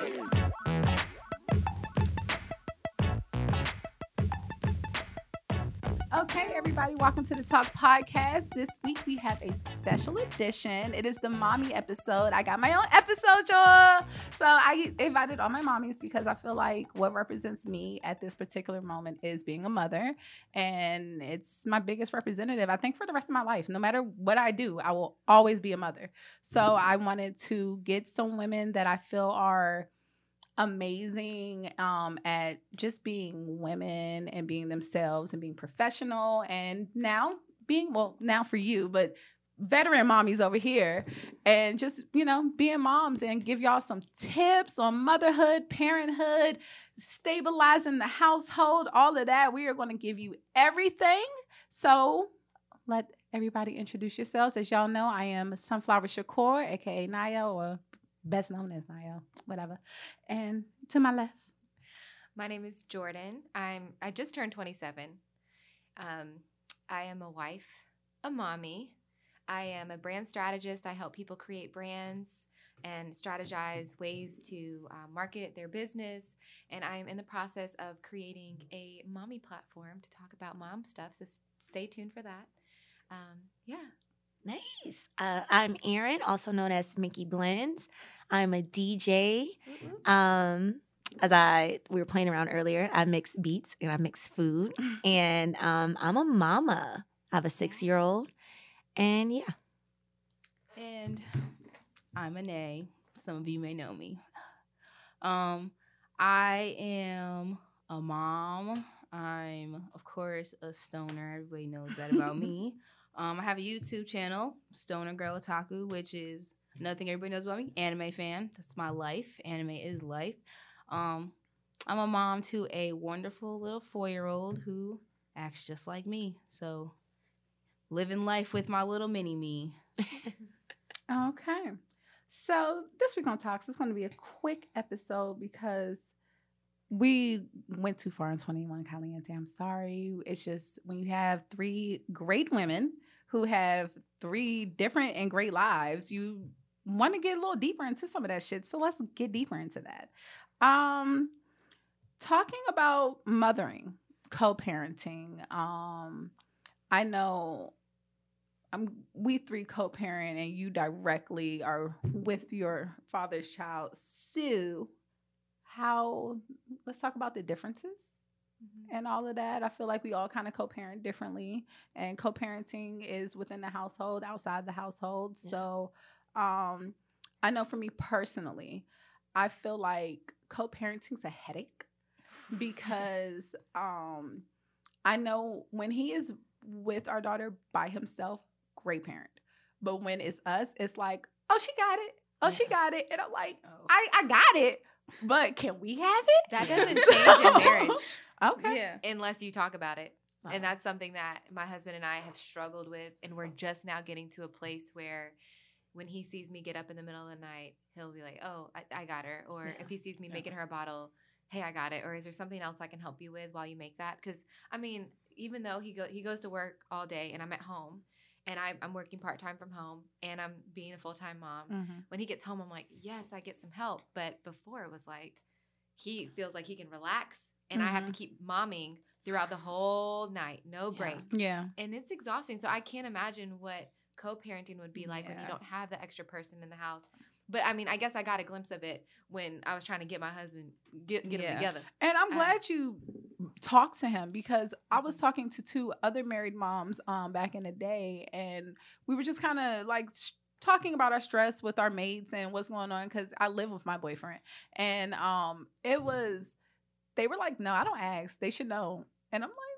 Hey! Okay, everybody, welcome to the Talk Podcast. This week we have a special edition. It is the mommy episode. I got my own episode, y'all. So I invited all my mommies because I feel like what represents me at this particular moment is being a mother. And it's my biggest representative, I think, for the rest of my life. No matter what I do, I will always be a mother. So I wanted to get some women that I feel are amazing um, at just being women and being themselves and being professional and now being well now for you but veteran mommies over here and just you know being moms and give y'all some tips on motherhood parenthood stabilizing the household all of that. We are going to give you everything. So let everybody introduce yourselves. As y'all know i am sunflower shakur aka naya or best known as Niall, whatever. And to my left. My name is Jordan. I'm I just turned 27. Um, I am a wife, a mommy. I am a brand strategist. I help people create brands and strategize ways to uh, market their business. And I am in the process of creating a mommy platform to talk about mom stuff. So stay tuned for that. Um, yeah. Nice. Uh, I'm Erin, also known as Mickey Blends. I'm a DJ. Um, as I we were playing around earlier, I mix beats and I mix food, and um, I'm a mama. I have a six year old, and yeah. And I'm Anae. Some of you may know me. Um, I am a mom. I'm, of course, a stoner. Everybody knows that about me. Um, I have a YouTube channel, Stoner Girl Otaku, which is nothing everybody knows about me. Anime fan. That's my life. Anime is life. Um, I'm a mom to a wonderful little four year old who acts just like me. So living life with my little mini me. okay. So this week on Talks is going to be a quick episode because we went too far in 21 Caliente. I'm sorry. It's just when you have three great women who have three different and great lives, you want to get a little deeper into some of that shit. So let's get deeper into that. Um talking about mothering, co-parenting. Um I know I'm we three co-parent and you directly are with your father's child. Sue, how let's talk about the differences mm-hmm. and all of that. I feel like we all kind of co-parent differently, and co-parenting is within the household, outside the household. Yeah. So, um, I know for me personally, I feel like co-parenting is a headache because um, I know when he is with our daughter by himself, great parent, but when it's us, it's like, oh, she got it. Oh, yeah. she got it. And I'm like, oh. I, I got it but can we have it? That doesn't change in marriage. Okay. Yeah. Unless you talk about it. Wow. And that's something that my husband and I have struggled with. And we're just now getting to a place where when he sees me get up in the middle of the night, he'll be like, oh, I, I got her. Or yeah. if he sees me yeah. making her a bottle, hey, I got it. Or is there something else I can help you with while you make that? Because, I mean, even though he, go, he goes to work all day and I'm at home, and I, am working part time from home and I'm being a full time mom. Mm-hmm. When he gets home, I'm like, yes, I get some help. But before it was like, he feels like he can relax and mm-hmm. I have to mm-hmm. keep momming throughout the whole night, no break. Yeah. And it's exhausting. So I can't imagine what co parenting would be like yeah. when you don't have the extra person in the house. But I mean, I guess I got a glimpse of it when I was trying to get my husband get get yeah. them together. And I'm glad you talked to him because I was talking to two other married moms um back in the day, and we were just kind of like. Sh- talking about our stress with our mates and what's going on because I live with my boyfriend and um it was they were like no I don't ask they should know and I'm like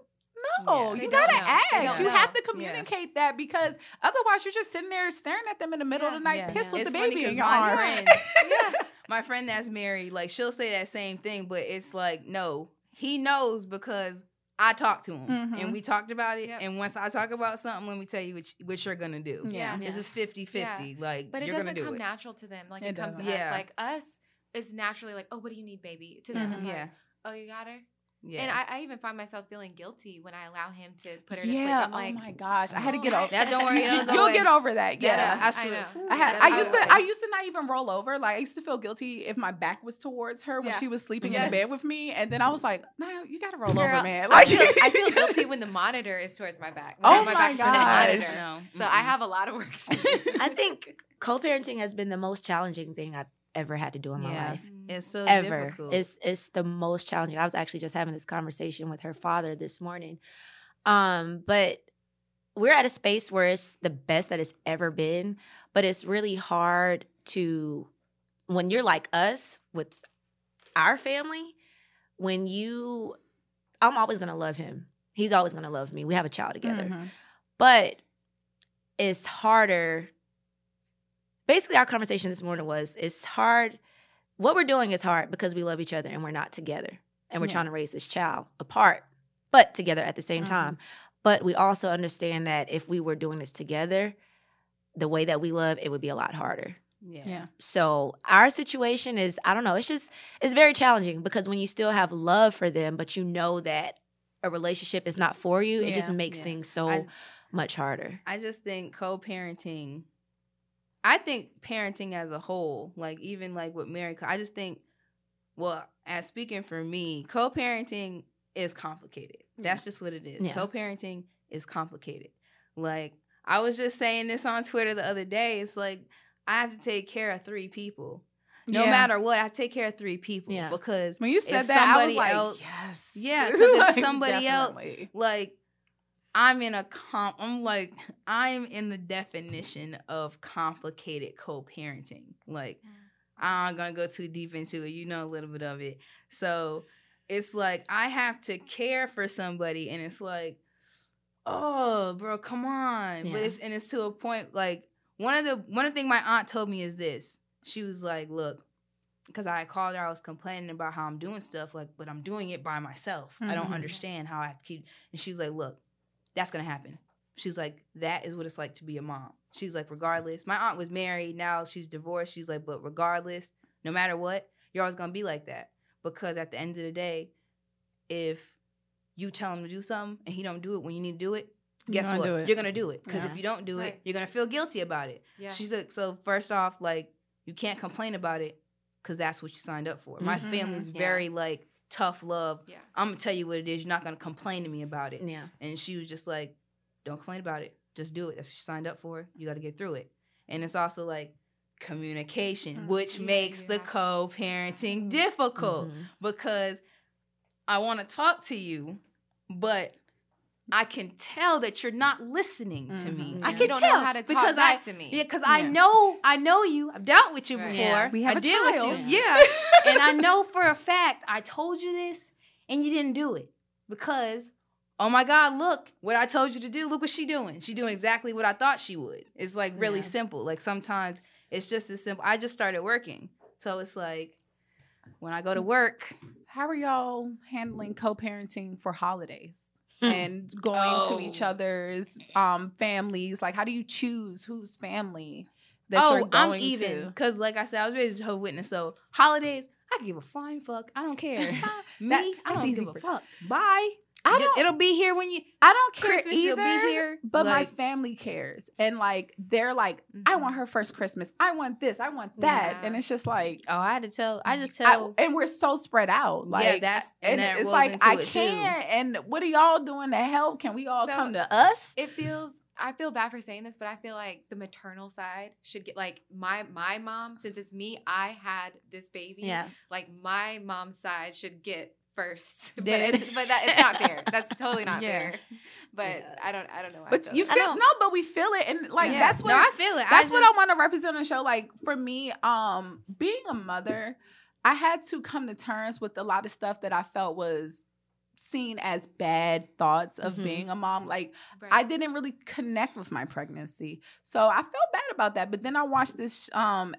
no, yeah, you gotta ask. You know. have to communicate yeah. that because otherwise you're just sitting there staring at them in the middle yeah, of the night, pissed with it's the baby in your arms. Friend, yeah. My friend that's married, like she'll say that same thing, but it's like, no, he knows because I talked to him mm-hmm. and we talked about it. Yep. And once I talk about something, let me tell you what, what you're gonna do. Yeah. This is 50 50. Like, but it doesn't come it. natural to them. Like, it, it comes to us. Like, us, it's naturally like, oh, what do you need, baby? To them, mm-hmm. it's like, oh, you got her? Yeah. And I, I even find myself feeling guilty when I allow him to put her to yeah. sleep. I'm oh like, my gosh, I had to get oh, over That don't worry, it'll go You'll away. get over that. Yeah, Yeah. I I know. I had. I used to. I used to not even roll over. Like I used to feel guilty if my back was towards her when Yeah. she was sleeping in the bed with me, and then I was like, "No, you got to roll Girl, over, man." I feel, I feel guilty when the monitor is towards my back. Oh my my back's toward the gosh. monitor. No. So I have a lot of work to do. I think co-parenting has been the most challenging thing I've ever had to do in my Yeah. life. It's so ever. difficult. It's it's the most challenging. I was actually just having this conversation with her father this morning. Um, but we're at a space where it's the best that it's ever been, but it's really hard to when you're like us with our family, when you I'm always going to love him. He's always going to love me. We have a child together. Mhm. But it's harder. Basically, our conversation this morning was it's hard. What we're doing is hard because we love each other and we're not together. And we're Yeah. trying to raise this child apart, but together at the same Mhm. time. But we also understand that if we were doing this together, the way that we love, it would be a lot harder. yeah. Yeah. So our situation is, I don't know, it's just it's very challenging because when you still have love for them, but you know that a relationship is not for you, it just makes yeah. things so I- much harder. I just think co-parenting. I think parenting as a whole, like even like with Mary, I just think, well, as speaking for me, co-parenting is complicated. Mm. That's just what it is. Yeah. Co-parenting is complicated. Like I was just saying this on Twitter the other day. It's like I have to take care of three people. No Yeah. matter what, I take care of three people Yeah. because When you said if that, I was somebody like, else- "Yes." Yeah, 'cause if Like, somebody else- like I'm in a com I'm like I'm in the definition of complicated co-parenting. Like I'm gonna go too deep into it. You know a little bit of it. So it's like I have to care for somebody and it's like, oh bro, come on. Yeah. But it's and it's to a point like one of the one of the thing my aunt told me is this. She was like, look, because I called her, I was complaining about how I'm doing stuff, like, but I'm doing it by myself. I don't Mhm. understand how I keep. And she was like, look, that's gonna happen. She's like, that is what it's like to be a mom. She's like, regardless, my aunt was married, now she's divorced. She's like, but regardless, no matter what, you're always gonna be like that. Because at the end of the day, if you tell him to do something and he don't do it when you need to do it, You're guess gonna what? do it. You're gonna do it. Because Yeah. if you don't do Right. it, you're gonna feel guilty about it. Yeah. She's like, so first off, like you can't complain about it because that's what you signed up for. My Mhm. family's Yeah. very like tough love. yeah. I'm gonna tell you what it is. You're not gonna complain to me about it. Yeah. And she was just like, don't complain about it. Just do it. That's what you signed up for. You got to get through it. And it's also like communication, Mm. which Yeah, makes you the co-parenting difficult Mhm. because I want to talk to you, but I can tell that you're not listening to me. Mhm. I Yeah. can you don't tell know how to talk because back I to me. yeah, because I know I know you. I've dealt with you Right. before. Yeah. We have I a deal with you. Yeah. and I know for a fact I told you this and you didn't do it because oh my God, look what I told you to do. Look what she doing. She doing exactly what I thought she would. It's like really Yeah. simple. Like sometimes it's just as simple. I just started working, so it's like when I go to work. How are y'all handling co-parenting for holidays Hmm. and going to each Oh. other's um families? Like, how do you choose whose family that oh, you're going I'm even because, like I said, I was raised a Jehovah's Witness. So holidays, I give a flying fuck. I don't care. Me, That- I don't give a fuck. Bye. I don't. It'll be here when you. I don't care Christmas either. will be here. But my family cares, and like they're like, I Mhm. want her first Christmas. I want this. I want that, Yeah. and it's just like, oh, I had to tell. I just I- tell. and we're so spread out. Like, yeah, that's and, that it's like I it, can't. And what are y'all doing to help? Can we all So- come to us? it feels I feel bad for saying this, but I feel like the maternal side should get like my my mom, since it's me, I had this baby. Yeah. Like my mom's side should get first. But Did. it's, but that it's not fair. That's totally not Yeah. fair. But Yeah. I don't I don't know. why I But feel you feel don't- no, but we feel it, and like Yeah. that's what no, I feel it. that's I what just- I want to represent on the show. Like for me, um, being a mother, I had to come to terms with a lot of stuff that I felt was seen as bad thoughts of Mhm. being a mom. Like Right. I didn't really connect with my pregnancy, so I felt bad about that. But then I watched this um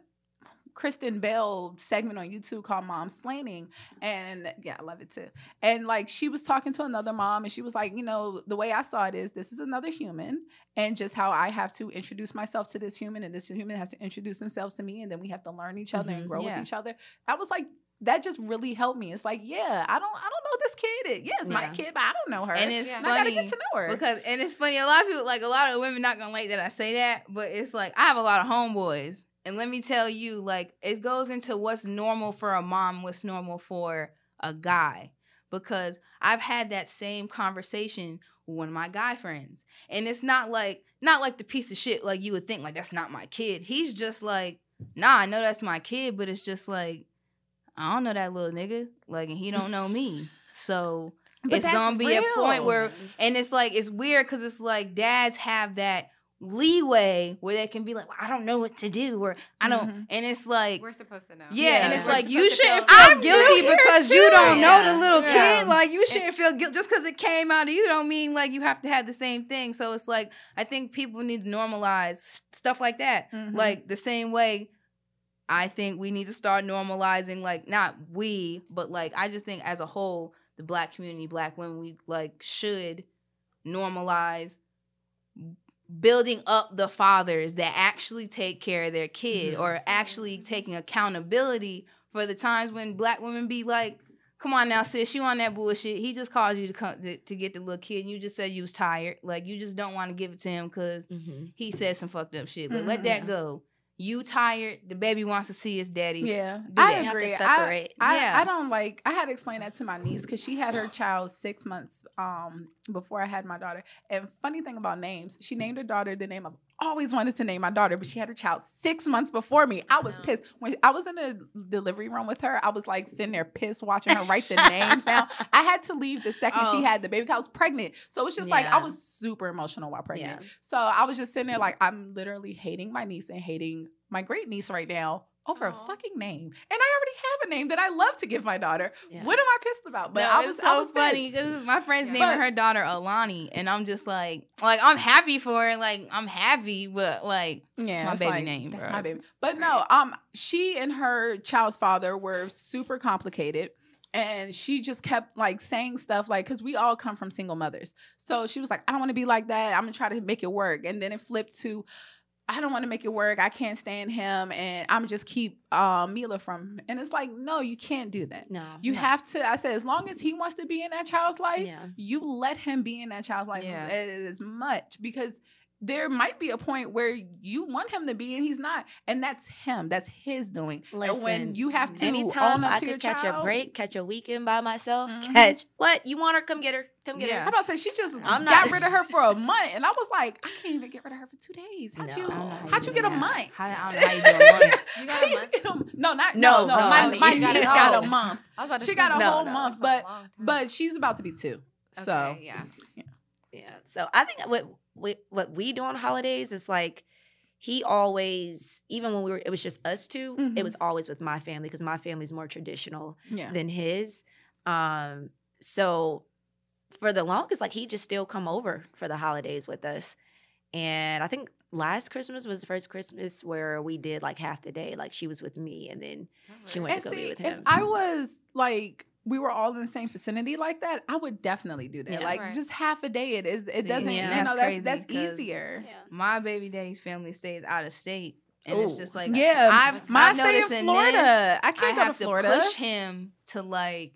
Kristen Bell segment on YouTube called Mom's Splaining. And yeah, I love it too. And like she was talking to another mom and she was like, you know, the way I saw it is this is another human and just how I have to introduce myself to this human and this human has to introduce themselves to me and then we have to learn each other Mhm, and grow yeah. with each other. I was like, that just really helped me. It's like, yeah, I don't I don't know this kid. Yeah, it's my kid, but I don't know her. And it's Yeah. And I gotta funny get to know her. because and it's funny. A lot of people like a lot of women not gonna like that I say that, but it's like I have a lot of homeboys, and let me tell you, like it goes into what's normal for a mom, what's normal for a guy, because I've had that same conversation with one of my guy friends, and it's not like not like the piece of shit like you would think like that's not my kid. He's just like, nah, I know that's my kid, but it's just like I don't know that little nigga, like, and he don't know me, so. But it's gonna be a point where and it's like it's weird because it's like dads have that leeway where they can be like, well, I don't know what to do, or I don't, Mhm. and it's like, We're supposed to know. yeah, and it's We're like you shouldn't feel- feel I'm guilty because too. you don't know Yeah. the little Yeah. kid. Like you shouldn't feel guilty just because it came out of you. Don't mean like you have to have the same thing. So it's like I think people need to normalize stuff like that, Mhm. like the same way. I think we need to start normalizing, like not we, but like I just think as a whole, the black community, black women, we like should normalize building up the fathers that actually take care of their kid or actually taking accountability for the times when black women be like, "Come on now, sis, you on that bullshit? He just called you to come to, to get the little kid, and you just said you was tired. Like you just don't want to give it to him because Mhm. he said some fucked up shit. Like, let Mhm. that Yeah. go. You tired? The baby wants to see his daddy. Yeah, do I that. You have to agree. I- separate. I, Yeah. I don't like. I had to explain that to my niece because she had her child six months um before I had my daughter. And funny thing about names, she named her daughter the name I've always wanted to name my daughter, but she had her child six months before me. I was pissed when I was in the delivery room with her. I was like sitting there pissed watching her write the names down. I had to leave the second Oh. she had the baby. I was pregnant, so it's just like I was super emotional while pregnant. Yeah. So I was just sitting there like I'm literally hating my niece and hating my great niece right now over Aw. a fucking name. And I already have a name that I love to give my daughter. Yeah. What am I pissed about? But no, I was so I was funny because my friend's Yeah. naming But- her daughter Alani, and I'm just like, like I'm happy for her. Like I'm happy, but like Yeah, my baby like, name, That's bro. my baby. But no, um, she and her child's father were super complicated. And she just kept like saying stuff like, because we all come from single mothers. So she was like, I don't want to be like that. I'm gonna try to make it work. And then it flipped to, I don't want to make it work. I can't stand him, and I'm just keep um, Mila from. And it's like, no, you can't do that. No. You no. have to. I said, as long as he wants to be in that child's life, Yeah. you let him be in that child's life Yeah. as much because there might be a point where you want him to be and he's not, and that's him. That's his doing. and when Listen, you have to Anytime I could catch child, a break, catch a weekend by myself, Mhm. catch what? You want her? Come get her. Come get Yeah. I'm about to say she just I'm got not- rid of her for a month, and I was like, I can't even get rid of her for two days. How'd No, you? I don't know how How'd you get a month? How, I don't know how you do a month. You got a month? a- No, not No, no, no. no, my my niece got got a month. I was about to She say, got a whole month, but but she's about to be two. So Okay, yeah. Yeah. So I think what what what we do on holidays is like he always even when we were it was just us 2 Mhm. it was always with my family because my family's more traditional yeah, than his. Um so for the longest like he just still come over for the holidays with us. And I think last Christmas was the first Christmas where we did like half the day like she was with me and then She went and to go be see, with if him. I was like we were all in the same vicinity like that, I would definitely do that. Yeah. like Right. just half a day. It is. It See, doesn't. yeah. you That's know, crazy, that's that's 'cause- easier. My baby daddy's family stays out of state, and it's just like Yeah, I've, mine I've stay noticed in in Florida. this, I can't I go have to Florida. push him to like,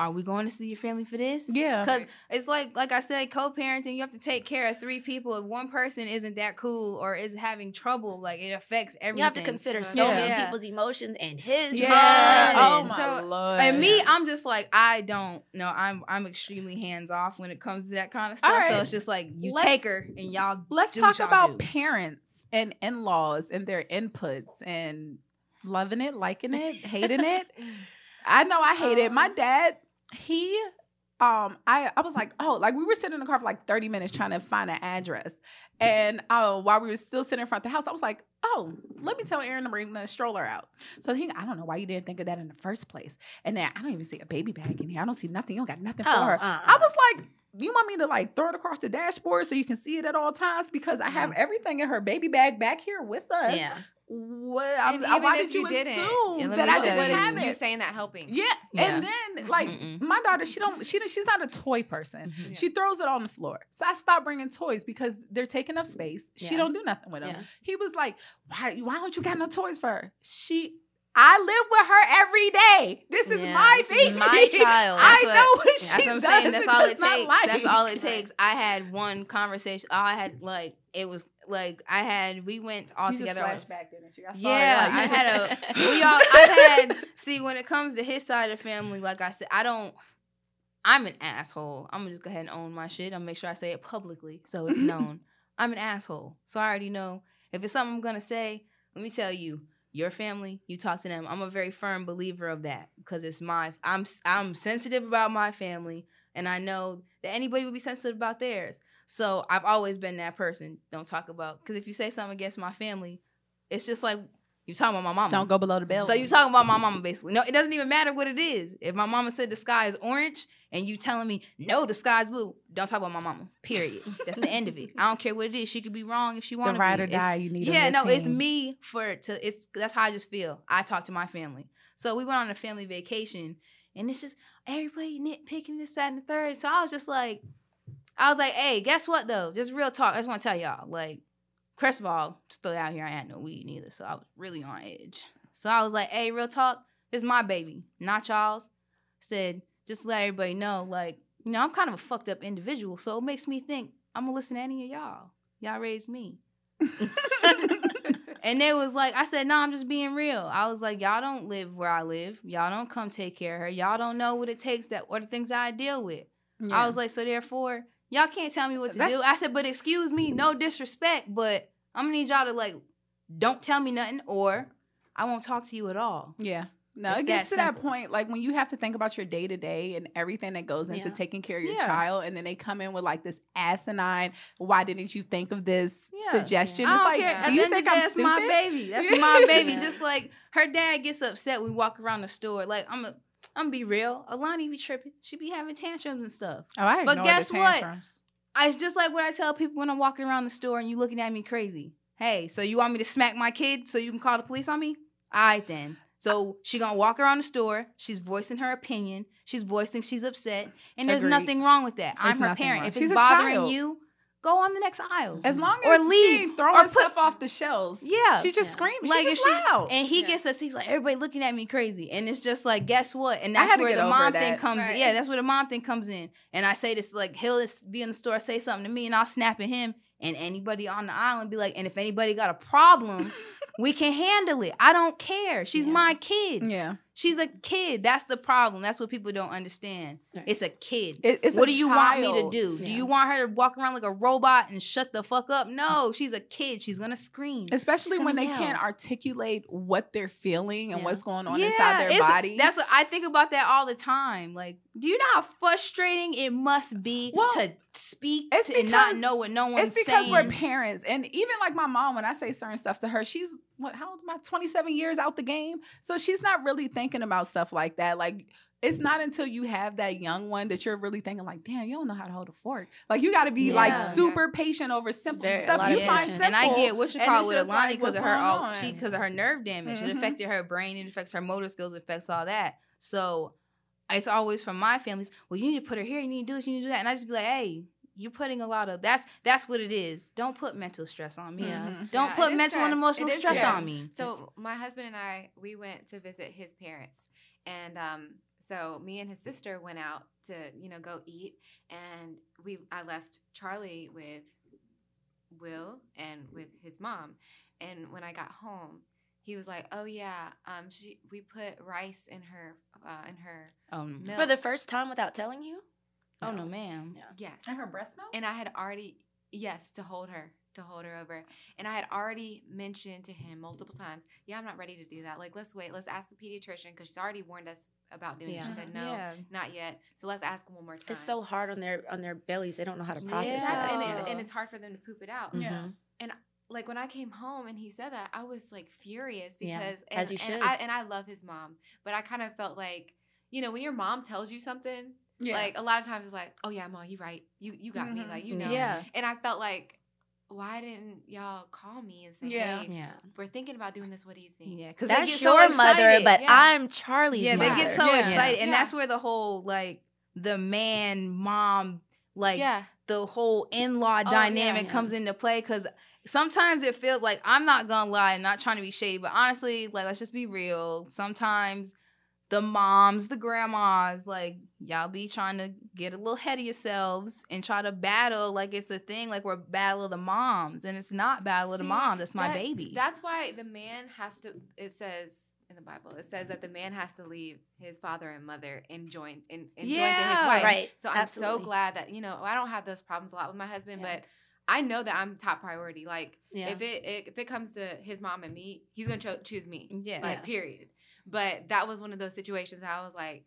are we going to see your family for this? Yeah. because it's like like I said, co-parenting. You have to take care of three people. If one person isn't that cool or is having trouble, like it affects everything. you have to consider Yeah. so many Yeah. people's emotions and his Yeah. Yes. Oh my So- lord. And me, I'm just like I don't know. I'm I'm extremely hands off when it comes to that kind of stuff. All So it's just like you Let's- take her and y'all. Let's do talk what y'all about do. parents and in-laws and their inputs and loving it, liking it, hating it. I know I hate it. My Um, dad, he um I I was like, oh, like we were sitting in the car for like 30 minutes trying to find an address. And uh while we were still sitting in front of the house, I was like, oh, let me tell Aaron to bring the stroller out. So he I don't know why you didn't think of that in the first place. And then I don't even see a baby bag in here. I don't see nothing. You don't got nothing for Oh, her. uh-uh. I was like, you want me to like throw it across the dashboard so you can see it at all times? Because I have everything in her baby bag back here with us. yeah. What? I'm, And I- why did if you, you didn't, assume that I didn't you. have is you saying that helping? Yeah. Yeah. And then like Mm-mm. my daughter, she don't she she's not a toy person. Mhm. Yeah. She throws it on the floor. So I stopped bringing toys because they're taking up space. She Yeah. don't do nothing with them. Yeah. He was like, "Why why don't you got no toys for her?" She I live with her every day. This is Yeah, my this is my child. I That's what- know what she That's what I'm does saying. That's all it takes. like. That's all it takes. I had one conversation. I had like it was like I had we went all You together. on- flashback, didn't you? I saw Yeah, I had a we all I've had see when it comes to his side of the family, like I said, I don't I'm an asshole. I'm gonna just go ahead and own my shit. I'm gonna make sure I say it publicly so it's known. I'm an asshole. So I already know if it's something I'm gonna say, let me tell you, your family, you talk to them. I'm a very firm believer of that because it's my I'm I'm sensitive about my family and I know that anybody would be sensitive about theirs. So I've always been that person. Don't talk about because if you say something against my family, it's just like you talking about my mama. Don't go below the belt. So you talking about my mama basically. No, it doesn't even matter what it is. If my mama said the sky is orange and you telling me no, the sky's blue, don't talk about my mama. Period. That's the end of it. I don't care what it is. She could be wrong if she wants to ride or be. It's- die. You need. yeah, no, it's me for to. It's that's how I just feel. I talk to my family. So we went on a family vacation, and it's just everybody nitpicking this, that, and the third. So I was just like, I was like, hey, guess what though? Just real talk. I just want to tell y'all, like, first of all, still out here, I had no weed neither, so I was really on edge. So I was like, hey, real talk. This is my baby, not y'all's. Said just to let everybody know, like, you know, I'm kind of a fucked up individual, so it makes me think I'm gonna listen to any of y'all. Y'all raised me. And it was like, I said, no, I'm just being real. I was like, y'all don't live where I live. Y'all don't come take care of her. Y'all don't know what it takes that or the things that I deal with. I was like, so therefore, y'all can't tell me what to That's- do. I said, but excuse me, no disrespect, but I'm gonna need y'all to like, don't tell me nothing, or I won't talk to you at all. Yeah. No, It's it gets that to that point, like when you have to think about your day to day and everything that goes into Yeah. taking care of your Yeah. child, and then they come in with like this asinine, "Why didn't you think of this Yeah. suggestion?" It's don't like, care. do you think I'm that's stupid? my baby. That's my baby. Just like her dad gets upset when we walk around the store. Like I'm, a, I'm gonna be real. Alani be tripping. She be having tantrums and stuff. Oh, I But guess what? it's just like what I tell people when I'm walking around the store and you looking at me crazy. Hey, so you want me to smack my kid so you can call the police on me? All right then. So she gonna walk around the store. She's voicing her opinion. She's voicing she's upset, and there's Agreed. nothing wrong with that. There's I'm her parent. wrong. If She's it's bothering child. you, go on the next aisle. As long Or as she leave, ain't throwing or put- stuff off the shelves, Yeah, she just Yeah. screams. Like, She's if just she- loud. and he Yeah. gets upset. He's like, everybody looking at me crazy, and it's just like, guess what? And that's where the over mom thing that. comes. in. Yeah, that's where the mom thing comes in. And I say this like he'll just be in the store, say something to me, and I'll snap at him. And anybody on the island be like, and if anybody got a problem, we can handle it. I don't care. She's Yeah. my kid. yeah, She's a kid. That's the problem. That's what people don't understand. Right. It's a kid. It- it's what a do you want me to child. do? Do you want her to walk around like a robot and shut the fuck up? No, she's a kid. She's gonna scream. Especially gonna when they can't articulate what they're feeling and Yeah. what's going on inside their body. That's what I think about that all the time. Like, do you know how frustrating it must be Well, to speak it's to and not know what no one's saying? it's because saying? we're parents and even like my mom when i say certain stuff to her she's what how old am i 27 years out the game so she's not really thinking about stuff like that like it's not until you have that young one that you're really thinking like damn you don't know how to hold a fork like you got to be Yeah. like super patient over simple very- stuff you find patience. simple and I get what you call with Alani because what's of her all she because of her nerve damage. Mhm. It affected her brain. It affects her motor skills. It affects all that. So it's always from my families. Well, you need to put her here. You need to do this. You need to do that. And I just be like, hey, you're putting a lot of that's that's what it is. Don't put mental stress on me. Yeah. Mhm. Don't Yeah, put it is mental and emotional stress stress. on me. So my husband and I, we went to visit his parents, and um, so me and his sister went out to you know go eat, and we I left Charlie with Will and with his mom, and when I got home, he was like, "Oh yeah, um, she we put rice in her uh, in her um, milk." For the first time without telling you? Oh no, ma'am. Yeah. yes, and her breast milk and I had already yes to hold her to hold her over and I had already mentioned to him multiple times yeah I'm not ready to do that like let's wait let's ask the pediatrician because she's already warned us about doing it she said no Yeah. not yet so let's ask him one more time It's so hard on their on their bellies. They don't know how to process exactly and, it, Yeah. and it's hard for them to poop it out mm-hmm. Yeah. And like when I came home and he said that I was like furious Yeah, because as you should. and I, and I love his mom but I kind of felt like you know when your mom tells you something yeah like a lot of times it's like oh yeah mom you right you you got me Mhm. like you know Yeah. and I felt like, why didn't y'all call me and say, Yeah. hey, Yeah. we're thinking about doing this. What do you think? Yeah, because That's your mother, but Yeah. I'm Charlie's yeah, mother. they get so Yeah. excited, and that's where the whole like the man mom like yeah. the whole in law Oh, dynamic yeah. comes into play because sometimes it feels like I'm not gonna lie, I'm not trying to be shady, but honestly, like let's just be real. Sometimes the moms, the grandmas, like y'all be trying to get a little ahead of yourselves and try to battle like it's a thing, like we're battle of the moms, and it's not battle of the moms. That's my that- baby. That's why the man has to. It says in the Bible, it says that the man has to leave his father and mother and join and, and join to Yeah, his wife. right. So I'm so glad that you know I don't have those problems a lot with my husband, Yeah. but I know that I'm top priority. Like Yeah. if it, it if it comes to his mom and me, he's gonna cho- choose me. yeah. Like period. But that was one of those situations I was like,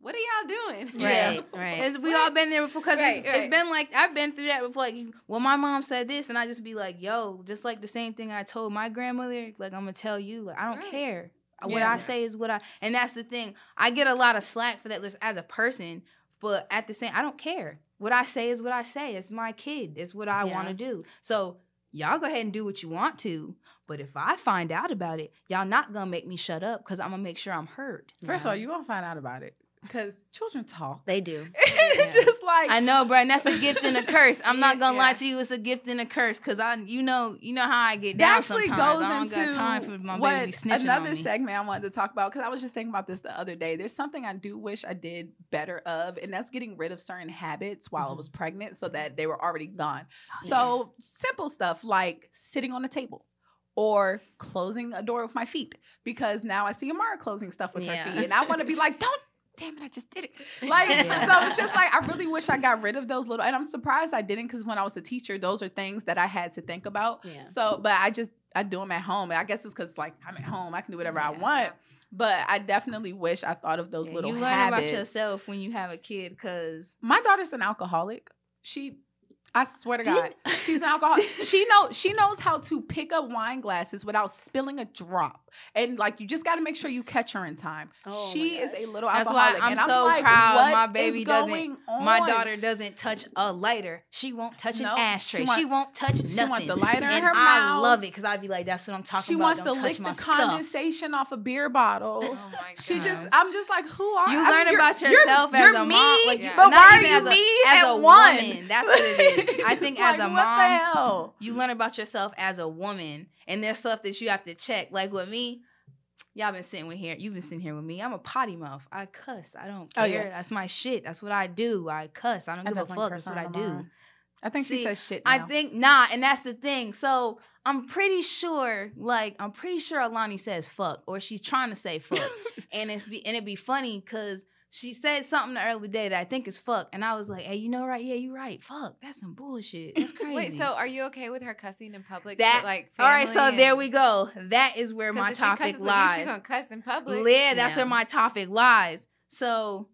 "What are y'all doing?" Right, right. It's, we all been there before because Right, it's, right. it's been like I've been through that before. Like, well, my mom said this, and I just be like, "Yo," just like the same thing I told my grandmother. Like, I'm gonna tell you, like, I don't Right. care. What Yeah. I say is what I, and that's the thing. I get a lot of slack for that just as a person, but at the same, I don't care. What I say is what I say. It's my kid. It's what I Yeah. want to do. So y'all go ahead and do what you want to. But if I find out about it, y'all not gonna make me shut up because I'm gonna make sure I'm heard. First of all, you won't find out about it because children talk. They do. it's Yeah. just like I know, bro, and that's a gift and a curse. I'm not gonna lie to you, it's a gift and a curse, cause I, you know, you know how I get that down actually sometimes. goes I don't into got time for my what baby snitching another on me. segment I wanted to talk about because I was just thinking about this the other day. There's something I do wish I did better of, and that's getting rid of certain habits while I Mhm. was pregnant, so that they were already gone. Yeah. So simple stuff like sitting on the table. Or closing a door with my feet because now I see Amara closing stuff with Yeah. her feet, and I want to be like, "Don't, damn it, I just did it!" Like, Yeah. so it's just like I really wish I got rid of those little, and I'm surprised I didn't because when I was a teacher, those are things that I had to think about. Yeah. So, but I just I do them at home. And I guess it's because like I'm at home, I can do whatever I want. But I definitely wish I thought of those Yeah, little you learn habits. about yourself when you have a kid, cause My daughter's an alcoholic. She, I swear to God, she's an alcoholic. she knows she knows how to pick up wine glasses without spilling a drop. And like you just got to make sure you catch her in time. Oh she is a little alcoholic. That's why alcoholic. I'm and so like, proud my baby doesn't- going my daughter doesn't touch a lighter. She won't touch Nope. an ashtray. She She, won't touch nothing. She wants the lighter in and her I mouth. love it because I'd be like, "That's what I'm talking She about." She wants Don't to lick the stuff. condensation off a beer bottle. Oh my god. She just, I'm just like, who are You I mean, learn you're- about you're- yourself as you're a me, mom, like, but not why are even you as a- me as a woman. That's what it is. I think like, as a mom, you learn about yourself as a woman, and there's stuff that you have to check. Like with me, y'all been sitting with here. You've been sitting here with me. I'm a potty mouth. I cuss. I don't Oh, care. yeah. That's my shit. That's what I do. I cuss. I don't I give a fuck. That's what I do. I think she says shit. I think not, and that's the thing. So I'm pretty sure, like I'm pretty sure Alani says fuck, or she's trying to say fuck, and it's be and it'd be funny because she said something the early day that I think is fuck, and I was like, hey, you know right? Yeah, you right. Fuck, that's some bullshit. That's crazy. Wait, so are you okay with her cussing in public? That- like all right, so family there we go. That is where my if she topic cusses lies. She's gonna cuss in public. Yeah, that's Yeah. where my topic lies. So,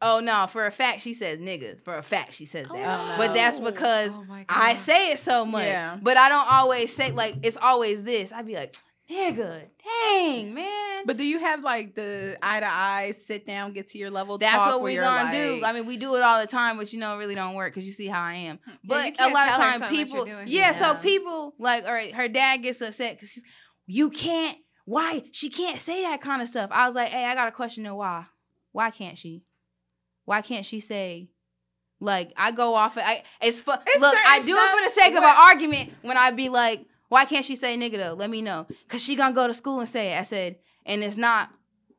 oh no, for a fact she says nigga. For a fact she says that. Oh, But that's because Oh I say it so much. Yeah. But I don't always say like it's always this. I'd be like, nigga, dang, man. But do you have like the eye to eye, sit down, get to your level? that's what we you're gonna do. I mean, we do it all the time, but you know, it really don't work because you see how I am. Hmm. Yeah, But a lot of tell her time, something that people, doing. yeah, So people like, all right, her dad gets upset because you can't. Why she can't say that kind of stuff? I was like, hey, I got a question. though. why? Why can't she? Why can't she say? Like I go off. I it's fu- look. I do it for the sake of an argument. When I be like, why can't she say nigga though? Let me know, cause she gonna go to school and say it. I said, and it's not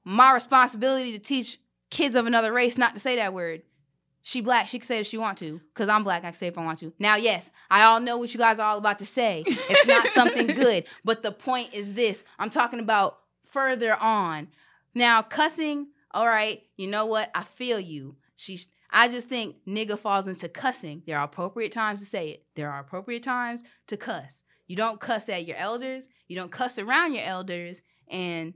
my responsibility to teach kids of another race not to say that word. She black, she can say it if she want to, cause I'm black. I can say it if I want to. Now, yes, I all know what you guys are all about to say. It's not something good, but the point is this: I'm talking about further on. Now, cussing. All right, you know what? I feel you. She's. I just think nigga falls into cussing. There are appropriate times to say it. There are appropriate times to cuss. You don't cuss at your elders. You don't cuss around your elders. And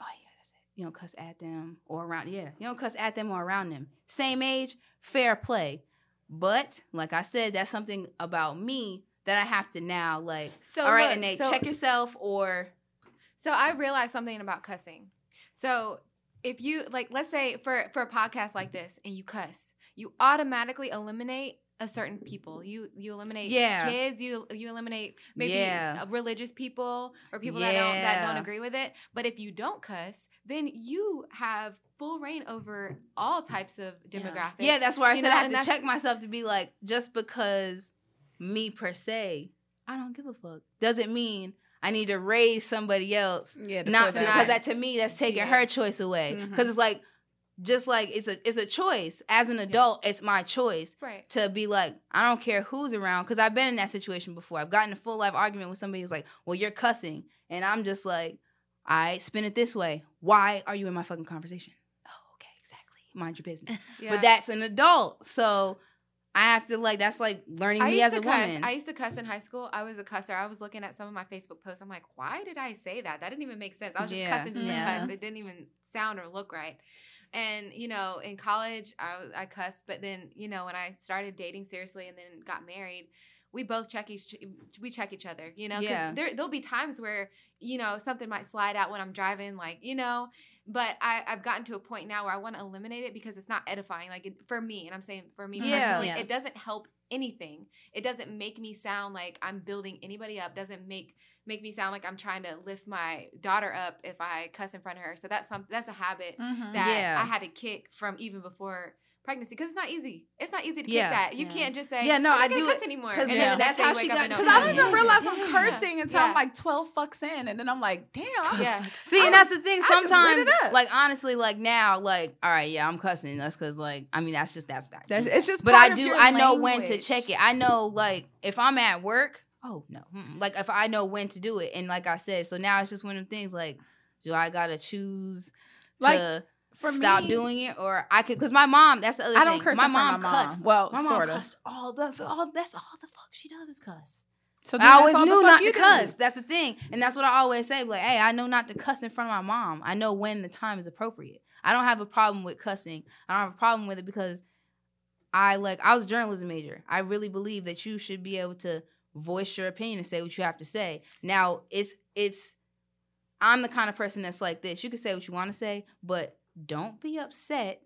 oh yeah, that's it. You don't cuss at them or around. Yeah, you don't cuss at them or around them. Same age, fair play. But like I said, that's something about me that I have to now like. So all right, look, and they so- check yourself or So I realized something about cussing. So if you like, let's say for for a podcast like this, and you cuss, you automatically eliminate a certain people. You you eliminate Yeah. kids. You you eliminate maybe Yeah. religious people or people that don't that don't agree with it. But if you don't cuss, then you have full reign over all types of Yeah. demographics. Yeah, that's where I You said know, I have and to check myself to be like, just because me per se, I don't give a fuck. Doesn't mean I need to raise somebody else Yeah, not to because that to me that's taking Cheating. her choice away. Because it's like just like it's a it's a choice. As an adult, it's my choice Right. to be like, I don't care who's around because I've been in that situation before. I've gotten a full life argument with somebody who's like, Well, you're cussing. And I'm just like, I spin it this way. Why are you in my fucking conversation? Oh, okay, exactly. Mind your business. Yeah. But that's an adult. So I have to like that's like learning I me as a cuss. woman. I used to cuss in high school. I was a cusser. I was looking at some of my Facebook posts. I'm like, why did I say that? That didn't even make sense. I was just Yeah. cussing just Yeah. to cuss. It didn't even sound or look right. And you know, in college, I I cussed, but then you know, when I started dating seriously and then got married, we both check each we check each other. You know, 'cause Yeah. there there'll be times where you know something might slide out when I'm driving, like you know. But I, I've gotten to a point now where I want to eliminate it because it's not edifying. Like it, for me, and I'm saying for me Yeah. personally, Yeah. it doesn't help anything. It doesn't make me sound like I'm building anybody up. Doesn't make make me sound like I'm trying to lift my daughter up if I cuss in front of her. So that's some that's a habit Mhm. that Yeah. I had to kick from even before pregnancy because it's not easy. It's not easy to Yeah. kick that. You Yeah. can't just say, Yeah, no, I'm not I do cuss it anymore. And yeah, then that's how she got Because I don't even realize I'm cursing until. I'm like 12 fucks in. And then I'm like, damn. I'm- Yeah. See, I and that's the thing. I just lit Sometimes, like honestly, like now, like all right, yeah, I'm cussing. That's because, like, I mean, that's just that's that. That's, it's just but I do. I know when to check it. I know, like, if I'm at work. Oh no! mm-mm. Like if I know when to do it, and like I said, so now it's just one of the things. Like, do I gotta choose Like, to stop me- doing it, or I could? Because my mom, that's the other I thing. don't curse my mom of my mom. cussed. Well, my mom sorta. cussed all. That's all. That's all the fuck she does is cuss. So I always knew not to do. cuss. That's the thing, and that's what I always say. Like, hey, I know not to cuss in front of my mom. I know when the time is appropriate. I don't have a problem with cussing. I don't have a problem with it because I like. I was a journalism major. I really believe that you should be able to voice your opinion and say what you have to say. Now, it's it's. I'm the kind of person that's like this. You can say what you want to say, but don't be upset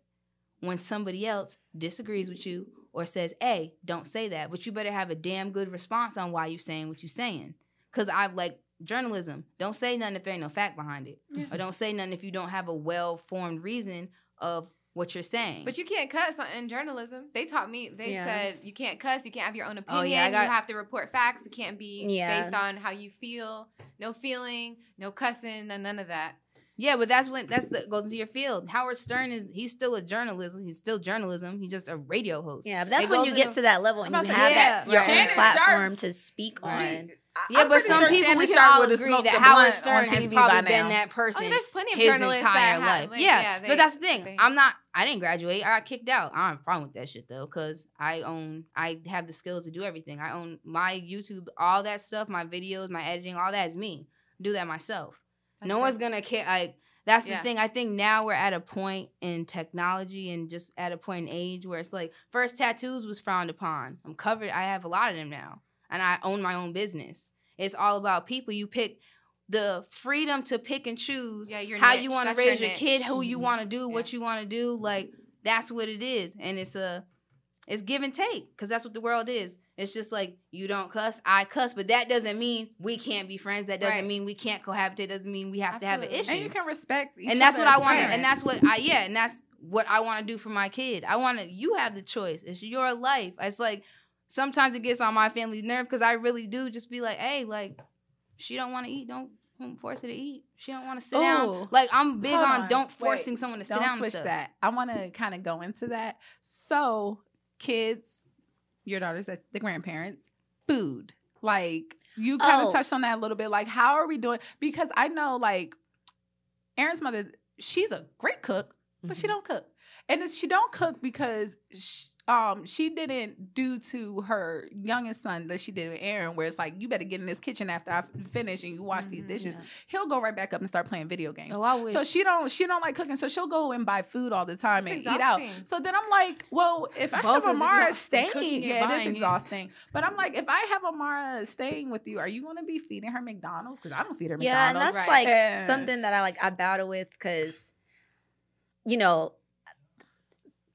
when somebody else disagrees with you or says, "Hey, don't say that." But you better have a damn good response on why you're saying what you're saying. Cause I've like journalism. Don't say nothing if there ain't no fact behind it, Yeah. or don't say nothing if you don't have a well formed reason of what you're saying. But you can't cuss in journalism. They taught me. They Yeah. said you can't cuss. You can't have your own opinion. Oh, yeah, I got- you have to report facts. It can't be Yeah. based on how you feel. No feeling. No cussing. No none of that. yeah, but that's when that's the goes into your field. Howard Stern is he's still a journalist. He's still journalism. He's just a radio host. Yeah, but that's It when you get into- to that level and I'm you have say, that your right. own platform Sharpe's- to speak Right. on. Yeah, I'm but some sure people Shannon we can Sharpe all would've agree that Howard Stern has probably been now. that I person mean, there's plenty of his journalists entire that life. have. like, yeah, they- but that's the thing. they- I'm not. I didn't graduate. I got kicked out. I don't problem with that shit though, because I own. I have the skills to do everything. I own my YouTube, all that stuff, my videos, my editing, all that is me. do that myself. That's no good. one's gonna care. Like that's the Yeah. thing. I think now we're at a point in technology and just at a point in age where it's like first tattoos was frowned upon. I'm covered. I have a lot of them now, and I own my own business. It's all about people. You pick the freedom to pick and choose Yeah, your how niche. you want to That's your raise your, kid, who you Mhm. want to do, what you want to do. Like that's what it is, and it's a it's give and take because that's what the world is. It's just like you don't cuss, I cuss, but that doesn't mean we can't be friends. That doesn't Right. mean we can't cohabitate. Doesn't mean we have to have an issue. And you can respect each and that's what I as want. And that's what I yeah. And that's what I want to do for my kid. I want to. You have the choice. It's your life. It's like sometimes it gets on my family's nerve because I really do just be like, hey, like she don't want to eat. Don't, don't force her to eat. She don't want to sit Ooh. down. Like I'm big on, on. don't Wait. forcing someone to sit Don't down. switch stuff. that. I want to kind of go into that. So, kids, your daughters, the grandparents, food. Like you kind of Oh. touched on that a little bit. Like, how are we doing? Because I know, like, Aaron's mother, she's a great cook, but she Mhm. don't cook, and it's, she don't cook because. She, um, she didn't do to her youngest son that she did with Aaron, where it's like you better get in this kitchen after I finish and you wash these Mhm. dishes. Yeah. He'll go right back up and start playing video games. Oh, I wish. So she don't she don't like cooking. So she'll go and buy food all the time It's and eat out. So then I'm like, well, if I Both have is Amara exhausting, cooking staying, and yeah, it buying is it. exhausting. But I'm like, if I have Amara staying with you, are you going to be feeding her McDonald's? Because I don't feed her Yeah, and McDonald's. that's Right. like Yeah. something that I like I battle with because, you know,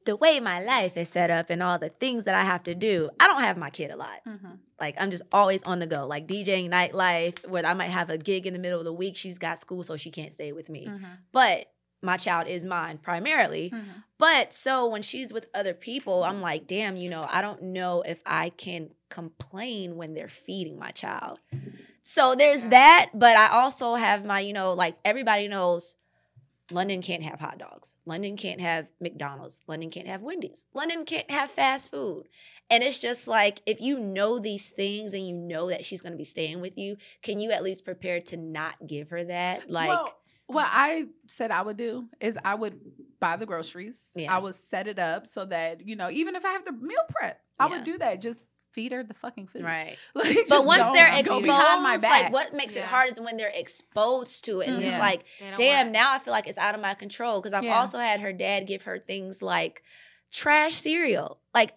the way my life is set up and all the things that I have to do, I don't have my kid a lot. Mhm. Like I'm just always on the go, like DJing nightlife, where I might have a gig in the middle of the week. She's got school, so she can't stay with me. Mhm. But my child is mine primarily. Mhm. But so when she's with other people, I'm like, damn, you know, I don't know if I can complain when they're feeding my child. So there's Yeah. that, but I also have my, you know, like everybody knows London can't have hot dogs. London can't have McDonald's. London can't have Wendy's. London can't have fast food. And it's just like if you know these things and you know that she's going to be staying with you, can you at least prepare to not give her that? Like well, what mm. I said I would do is I would buy the groceries. Yeah. I would set it up so that you know, even if I have to meal prep, I Yeah. would do that. Just feed her the fucking food. right. Like, But once don't they're exposed, behind my like what makes it hard is when they're exposed to it. And it's like, damn, want- now I feel like it's out of my control. Cause I've Yeah. also had her dad give her things like trash cereal. Like,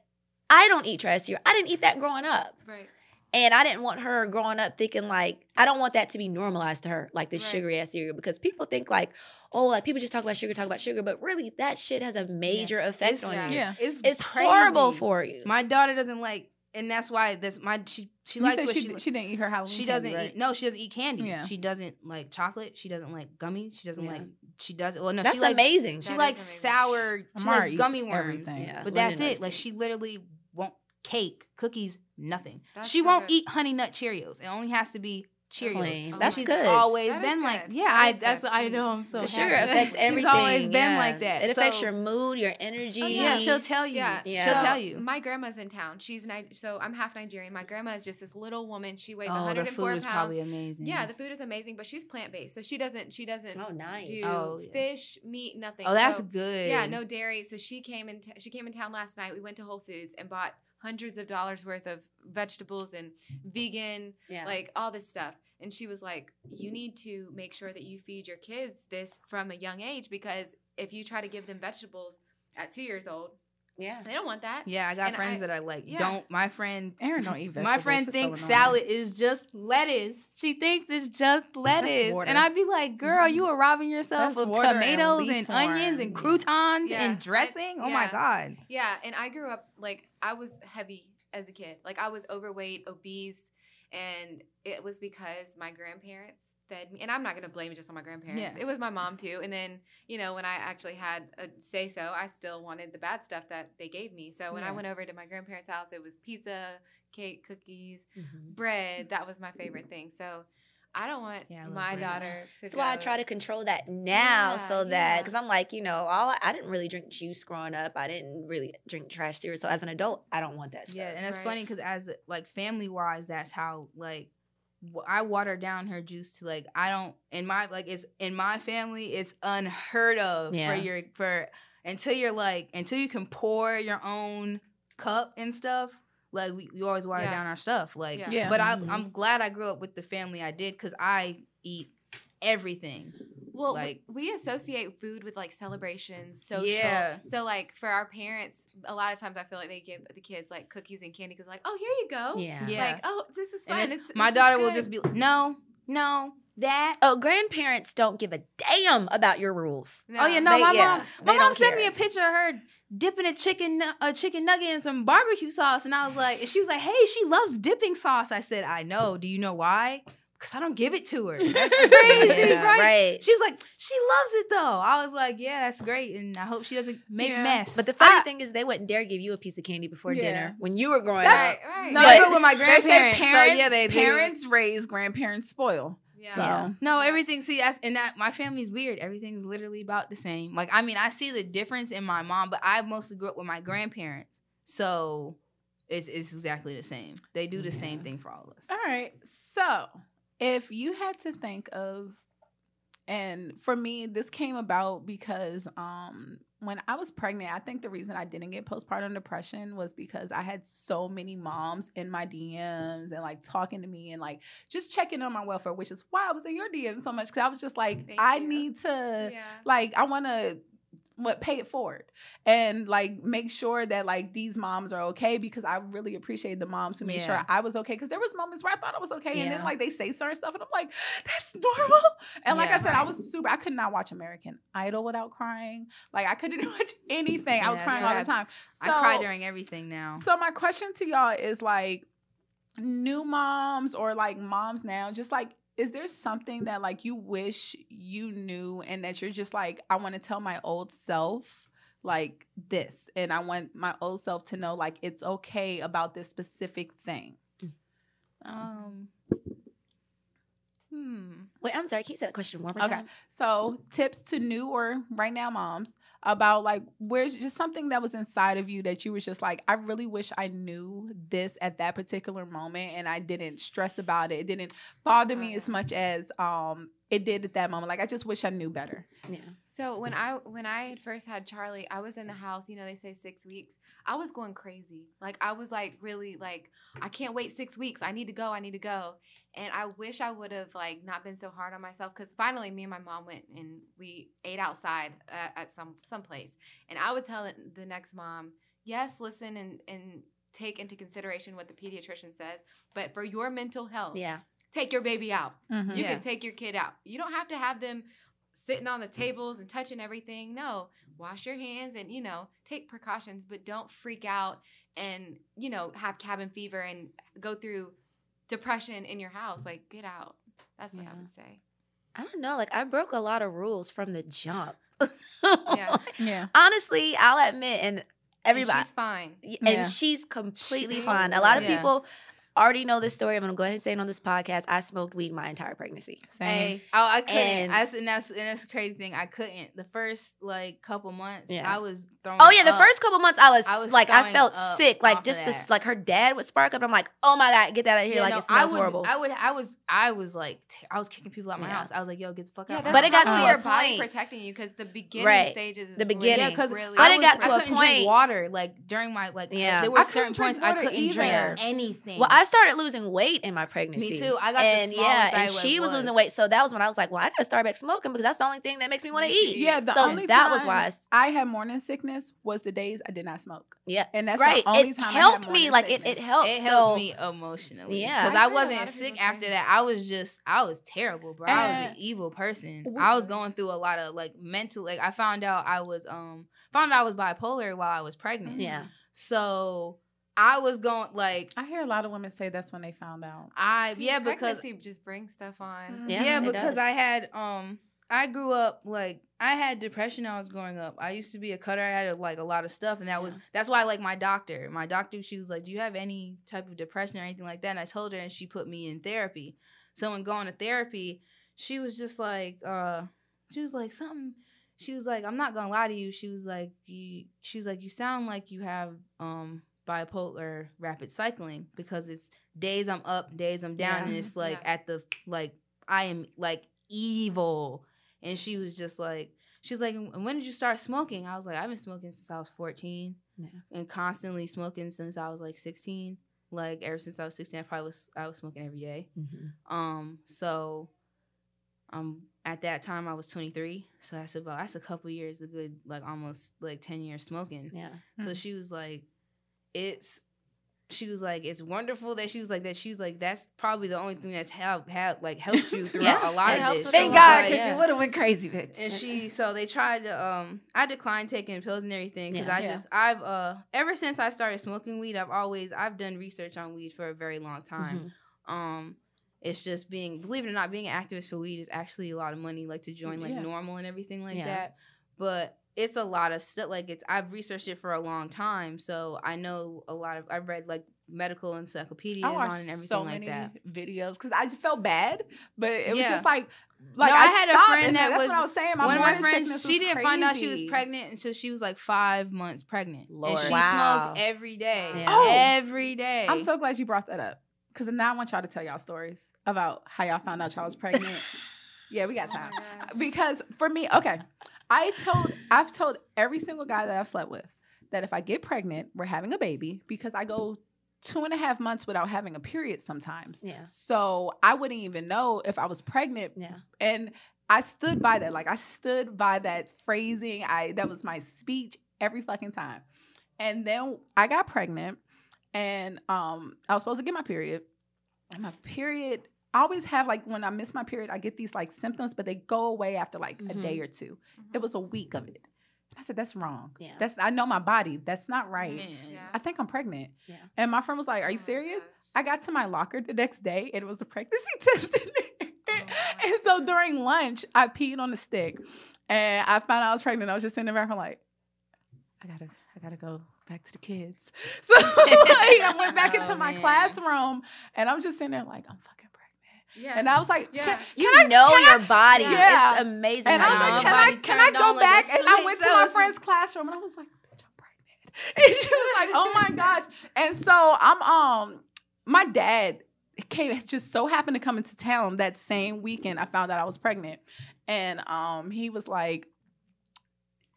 I don't eat trash cereal. I didn't eat that growing up. Right. And I didn't want her growing up thinking like, I don't want that to be normalized to her, like this Right. sugary ass cereal. Because people think like, oh, like people just talk about sugar, talk about sugar. But really, that shit has a major effect It's- on yeah. you. Yeah. It's It's horrible for you. My daughter doesn't like, and that's why this my she she you likes what she, she, she didn't eat her Halloween. she candy, doesn't right? eat no she doesn't eat candy Yeah. she doesn't like chocolate she doesn't like gummies she doesn't Yeah. she she does well no That's she likes amazing. she That is likes amazing. sour she Amara likes gummy worms everything. Yeah. but Lyndon that's does it like she literally won't cake cookies nothing That's she won't good. eat honey nut cheerios it only has to be cheerios Plain. Oh That's she's good. always That is been like yeah That I, that's what I know I'm so the sugar happy. affects She's everything. always been yeah. like that It affects So- your mood, your energy. Oh, yeah she'll tell you Yeah, Yeah. she'll So, tell you My grandma's in town. She's Ni- so I'm half Nigerian. My grandma is just this little woman. She weighs oh the 104 food is pounds. probably amazing Yeah, the food is amazing, but she's plant based, so she doesn't she doesn't Oh, nice. do Oh, yeah. fish, meat, nothing. oh that's So, good Yeah, no dairy. So she came in. T- she came in town last night. We went to Whole Foods and bought hundreds of dollars worth of vegetables and vegan, Yeah. like all this stuff. And she was like, "You need to make sure that you feed your kids this from a young age because if you try to give them vegetables at two years old, yeah. they don't want that." Yeah, I got And friends I- that are like, yeah. don't. My friend, Aaron don't eat vegetables. my friend It's so thinks annoying. salad is just lettuce. She thinks it's just lettuce, and I'd be like, "Girl, you mm-hmm. are robbing yourself That's of water and tomatoes and, onions and croutons Yeah. and dressing." Oh my god! Yeah, and I grew up like I was heavy as a kid. Like I was overweight, obese, and it was because my grandparents fed me. And I'm not gonna blame it just on my grandparents. Yeah. It was my mom too. And then you know when I actually had a say so, I still wanted the bad stuff that they gave me. So when I went over to my grandparents' house, it was pizza, cake, cookies, Mhm. bread. That was my favorite thing. So I don't want Yeah, I my bread. daughter to. That's why I try to control that now, Yeah, so that yeah. because I'm like, you know, all I didn't really drink juice growing up. I didn't really drink trash cereal. So as an adult, I don't want that stuff. Yeah, and it's Right. funny because as like family wise, that's how like w- I water down her juice to like I don't in my like it's in my family it's unheard of Yeah. for your for until you're like until you can pour your own cup and stuff. Like we, we always water Yeah. down our stuff. Like, Yeah. Yeah. but I, Mhm. I'm glad I grew up with the family I did because I eat everything. Well, we- Like- we associate food with like celebrations, social. Yeah. So like for our parents, a lot of times I feel like they give the kids like cookies and candy because like, oh, here you go. Yeah. Yeah. Like, oh, this is And fun. it's- It's, my this is daughter will just be like, no, no, that. Oh, grandparents don't give a damn about your rules. No. Oh yeah, no, They- my yeah, mom. they My mom don't sent me a picture of her dipping a chicken a chicken nugget in some barbecue sauce, and I was like, and she was like, "Hey, she loves dipping sauce." I said, "I know. Do you know why? Because I don't give it to her. That's crazy, Yeah, right? right. She was like, she loves it though. I was like, yeah, that's great, and I hope she doesn't make Yeah. mess. But the funny I, thing is, they wouldn't dare give you a piece of candy before Yeah. dinner when you were growing Right, up. right. no, But- I with my They grandparents. parents, so yeah, they they- parents raise, grandparents spoil. yeah. So Yeah. No, everything. See, that's and that my family's weird. Everything's literally about the same. Like, I mean, I see the difference in my mom, but I mostly grew up with my grandparents, so it's it's exactly the same. They do the same thing for all of us. All right. So, if you had to think of, and for me, this came about because um, when I was pregnant, I think the reason I didn't get postpartum depression was because I had so many moms in my DMs and like talking to me and like just checking on my welfare, which is why I was in your DM so much because I was just like, Thank I you. need to Yeah. like I want to what pay it forward and like make sure that like these moms are okay because I really appreciate the moms who made Yeah. sure I was okay because there was moments where I thought I was okay and then like they say certain stuff and I'm like that's normal and like I Yeah, said I was super I could not watch American Idol without crying like I couldn't watch anything I was crying all the right. time I cry during everything now. so my question to y'all is like new moms or like moms now, just like is there something that like you wish you knew and that you're just like I want to tell my old self like this and I want my old self to know like it's okay about this specific thing. Um. Hmm. Wait, I'm sorry. Can you say that question one more Okay. time? So, tips to new or right now moms about like where's just something that was inside of you that you was just like, I really wish I knew this at that particular moment and I didn't stress about it. It didn't bother me as much as um it did at that moment. Like I just wish I knew better. Yeah. So when I when I had first had Charlie, I was in the house. You know, they say six weeks. I was going crazy. Like I was like really like I can't wait six weeks. I need to go. I need to go. And I wish I would have like not been so hard on myself because finally me and my mom went and we ate outside uh, at some some place. And I would tell the next mom, yes, listen and and take into consideration what the pediatrician says, but for your mental health, Yeah. Take your baby out. Mm-hmm. You Yeah. can take your kid out. You don't have to have them sitting on the tables and touching everything. No, wash your hands and, you know, take precautions, but don't freak out and, you know, have cabin fever and go through depression in your house. Like, get out. That's what I would say. I don't know. Like I broke a lot of rules from the jump. Yeah. Yeah. Honestly, I'll admit, and And everybody, she's fine. And Yeah. she's completely She's fine. A lot of Yeah. people already know this story. I'm gonna go ahead and say it on this podcast. I smoked weed my entire pregnancy. Same. Hey, oh, I couldn't. And- I, and that's and that's the crazy thing. I couldn't. The first like couple months, Yeah. I was throwing. Oh yeah, the up. first couple months I was, I was like I felt sick. Like just this like her dad would spark up. I'm like, oh my god, get that out of here! Yeah, like no, it smells I would, horrible. I would. I was. I was like. T- I was kicking people out my Yeah. house. I was like, "Yo, get the fuck Yeah, out!" But it got to your body protecting you because the beginning Right. stages is The beginning. Because really But I it was, got to a point- drink water like during my like. Yeah. there were certain points I couldn't drink anything. well, I started losing weight in my pregnancy. Me too. I got and the yeah, smallest and I she ever was losing weight. So that was when I was like, well, I gotta start back smoking because that's the only thing that makes me want to eat. Yeah, the so only that was time why. I s- I had morning sickness was the days I did not smoke. Yeah, And that's right. the only it time I helped me. morning Like it, sickness. it helped. It so, helped me emotionally. Yeah. because I I, heard a lot wasn't sick after that. I was just, I was terrible, bro. I was an evil person. We- I was going through a lot of like mental. Like I found out I was, um, found out I was bipolar while I was pregnant. Yeah. So I was going like I hear a lot of women say that's when they found out. I See, yeah because pregnancy just brings stuff on. Mhm. Yeah, yeah, because does. I had um I grew up like I had depression when I was growing up. I used to be a cutter. I had like a lot of stuff, and that was that's why I like my doctor. My doctor, she was like, "Do you have any type of depression or anything like that?" And I told her, and she put me in therapy. So in going to therapy, she was just like, uh, she was like something. She was like, "I'm not gonna lie to you." She was like, "You," she was like, "You sound like you have um bipolar rapid cycling because it's days I'm up, days I'm down, Yeah. and it's like Yeah. at the like I am like evil. And she was just like, she's like, when did you start smoking? I was like, I've been smoking since I was 14 Yeah. and constantly smoking since I was like 16. Like ever since I was 16, I probably was, I was smoking every day. Mhm. Um, so um at that time I was 23. So that's about that's a couple years, a good like almost like 10 years smoking. Yeah. So Mm. she was like, it's she was like, it's wonderful that she was like that. She was like, that's probably the only thing that's helped have like helped you throughout Yeah, a lot it of helps this. with She a was like- 'cause you would have went crazy, bitch. and she so they tried to um I declined taking pills and everything because Yeah. I Yeah. just I've uh ever since I started smoking weed I've always I've done research on weed for a very long time. Mhm. Um it's just being believe it or not being an activist for weed is actually a lot of money like to join like Yeah. normal and everything like Yeah. that. But it's a lot of stuff like it's I've researched it for a long time so I know a lot of I've read like medical encyclopedias on and everything so like many that. videos because I just felt bad, but it was just like, like No, I, I had a friend and that that's was- what I was saying. My One of my friends, she didn't find out she was pregnant until she was like five months pregnant, Lord. and she Wow. smoked every day, Yeah. Oh. every day. I'm so glad you brought that up because now I want y'all to tell y'all stories about how y'all found out y'all was pregnant. yeah, we got Oh time. gosh. because for me, okay, I told I've told every single guy that I've slept with that if I get pregnant, we're having a baby because I go two and a half months without having a period sometimes. Yeah. So I wouldn't even know if I was pregnant. Yeah. And I stood by that. Like I stood by that phrasing. I that was my speech every fucking time. And then I got pregnant and um I was supposed to get my period. And my period I always have like when I miss my period, I get these like symptoms, but they go away after like a Mhm. day or two. It was a week of it. And I said, that's wrong. Yeah. That's I know my body. That's not right. Yeah. I think I'm pregnant. Yeah. And my friend was like, Are you Oh serious? I got to my locker the next day and it was a pregnancy test in there. And so during lunch, I peed on the stick, and I found out I was pregnant. I was just sitting there, I'm like, I gotta, I gotta go back to the kids. So like, I went back into Oh, my man. classroom, and I'm just sitting there like, I'm fucking pregnant. Yeah. And I was like, Yeah. can, You can I, know can I- your body. Yeah. It's amazing. and I was like, can I, can I go on like a back? and I went to my friend's classroom, and I was like, bitch, I'm pregnant. And she was like, oh my gosh. And so I'm um, my dad came just so happened to come into town that same weekend. I found out I was pregnant, and um, he was like.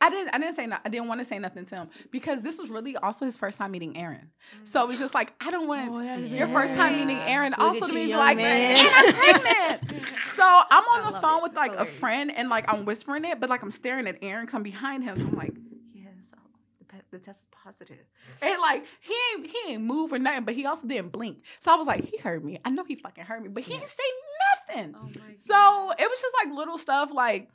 I didn't. I didn't say. No, I didn't want to say nothing to him because this was really also his first time meeting Aaron. So it was just like I don't want oh, your first time meeting Aaron Look also at to be like, man. "And I'm pregnant. so I'm on I the phone it. with That's like a friend and like I'm whispering it, but like I'm staring at Aaron because I'm behind him. So I'm like, yeah, so the, the test was positive. And like he ain't he ain't move or nothing, but he also didn't blink. So I was like, he heard me. I know he fucking heard me, but he didn't say nothing. Oh my So God. it was just like little stuff like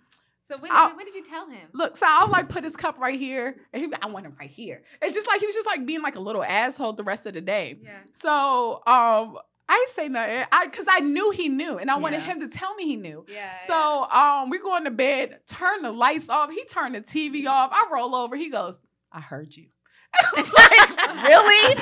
So when, when, did you tell him? Look, so I'll like put his cup right here, and he, I want him right here. It's just like he was just like being like a little asshole the rest of the day. Yeah. So um, I didn't say nothing, I because I knew he knew, and I wanted Yeah. him to tell me he knew. Yeah. So um, we go to bed, turn the lights off. He turned the TV off. I roll over. He goes, "I heard you." I was like, really?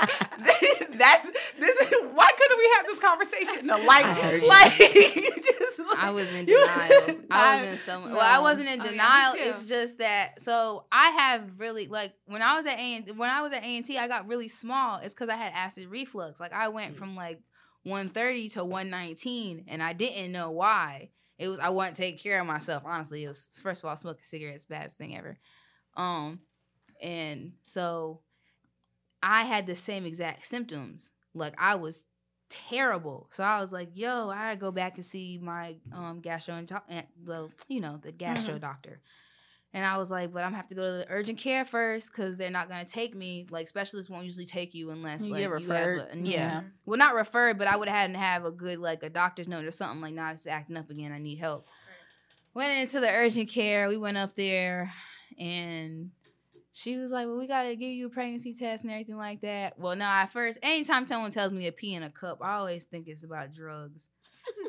Like, that's this. Is, why couldn't we have this conversation in the light? I heard you. Like, you just, I was in denial. I was in so. Well, I wasn't in Oh, yeah, denial. too. it's just that. So I have really like when I was at A when I was at A and T, I got really small. It's because I had acid reflux. Like I went from like 130 to 119, and I didn't know why. It was I wasn't taking care of myself. Honestly, it was first of all smoking cigarettes, baddest thing ever. Um, and so I had the same exact symptoms. Like I was terrible. So I was like, yo, I gotta go back and see my um gastro the you know, the gastro doctor. And I was like, but I'm gonna have to go to the urgent care first because they're not gonna take me. Like specialists won't usually take you unless You like get you referred. have a, yeah. Yeah. Well, not referred, but I would have had to have a good like a doctor's note or something like, nah, it's acting up again. I need help. Went into the urgent care. We went up there, and she was like, "Well, we gotta give you a pregnancy test and everything like that." Well, no, at first, anytime someone tells me to pee in a cup, I always think it's about drugs.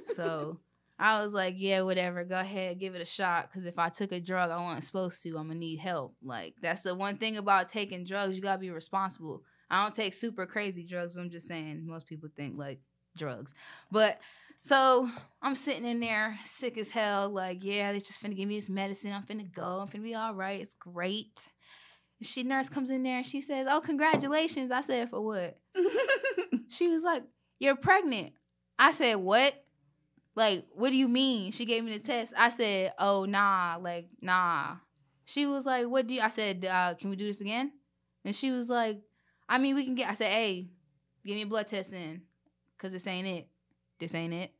so I was like, "Yeah, whatever. Go ahead, give it a shot. Because if I took a drug I wasn't supposed to, I'm gonna need help. Like that's the one thing about taking drugs. You gotta be responsible. I don't take super crazy drugs, but I'm just saying most people think like drugs. But so I'm sitting in there sick as hell, like, yeah, they just finna give me this medicine. I'm finna go. I'm finna be all right. It's great. She nurse comes in there and she says, Oh, congratulations. I said, For what? She was like, You're pregnant. I said, What? Like, what do you mean? She gave me the test. I said, Oh, nah, like, nah. She was like, What do you I said, uh, can we do this again? And she was like, I mean, we can get I said, Hey, give me a blood test in. Cause this ain't it. This ain't it.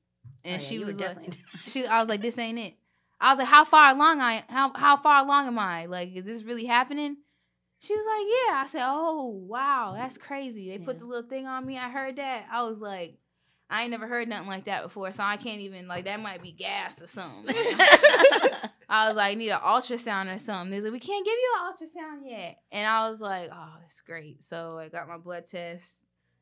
And Oh, yeah, she was like, definitely- she I was like, this ain't it. I was like, how far along I how how far along am I? Like, is this really happening? She was like, yeah. I said, oh wow, that's mm-hmm. crazy. They put the little thing on me. I heard that. I was like, I ain't never heard nothing like that before, so I can't even like that might be gas or something. I was like, I need an ultrasound or something. They like, we can't give you an ultrasound yet. And I was like, oh, that's great. So I got my blood test.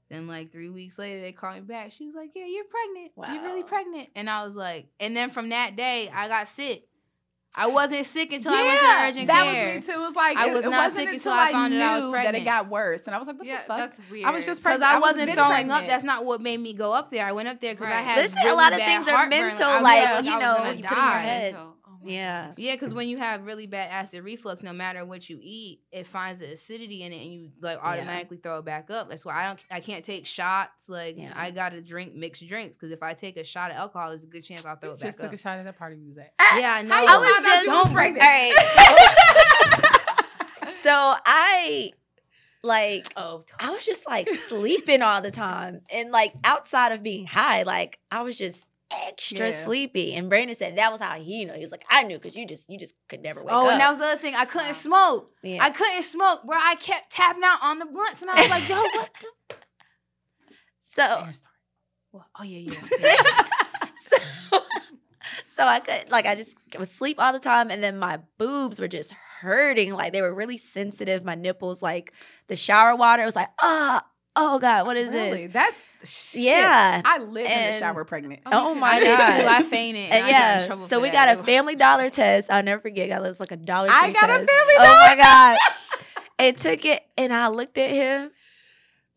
Then like three weeks later, they called me back. She was like, yeah, you're pregnant. You're really pregnant. And I was like, and then from that day, I got sick. I wasn't sick until I went to the urgent that care. was me too. It was like I was it not wasn't sick until until I found knew out I was pregnant. that it got worse, and I was like, "What yeah, the fuck?" that's weird. I was just Because. I I was wasn't been throwing up. That's not what made me go up there. I went up there because I had Listen, a lot of bad things are mental, I like, you know, gonna you put in your die. head. My Oh yeah. gosh. Yeah, because when you have really bad acid reflux, no matter what you eat, it finds the acidity in it, and you like automatically throw it back up. That's why I don't, I can't take shots. Like Yeah. I gotta drink mixed drinks because if I take a shot of alcohol, there's a good chance I'll throw You it back just took a shot at that party we was at. yeah, I know. How I was found out just you was all pregnant? right. So I like Oh, I was just like sleeping all the time. And like outside of being high, like I was just extra Yeah. sleepy. And Brandon said that was how he knew. He was like, I knew because you just you just could never wake Oh, up. Oh, and that was the other thing. I couldn't Wow. smoke. yeah. I couldn't smoke, bro. I kept tapping out on the blunts, and I was like, "Yo, what?" The? so Well, oh yeah, yeah. so, so I could like I just would sleep all the time and then my boobs were just hurting. Like they were really sensitive. My nipples, like the shower water, it was like, ah, oh God, what is Really? this? That's shit. Yeah. I lived in And- the shower pregnant. Oh, Oh my God. too. I fainted. And And I got in yeah, trouble so for we that. got a Family Dollar test. I'll never forget. It was like a dollar. I Tree got a test. Family Oh Dollar my God! and took it, and I looked at him,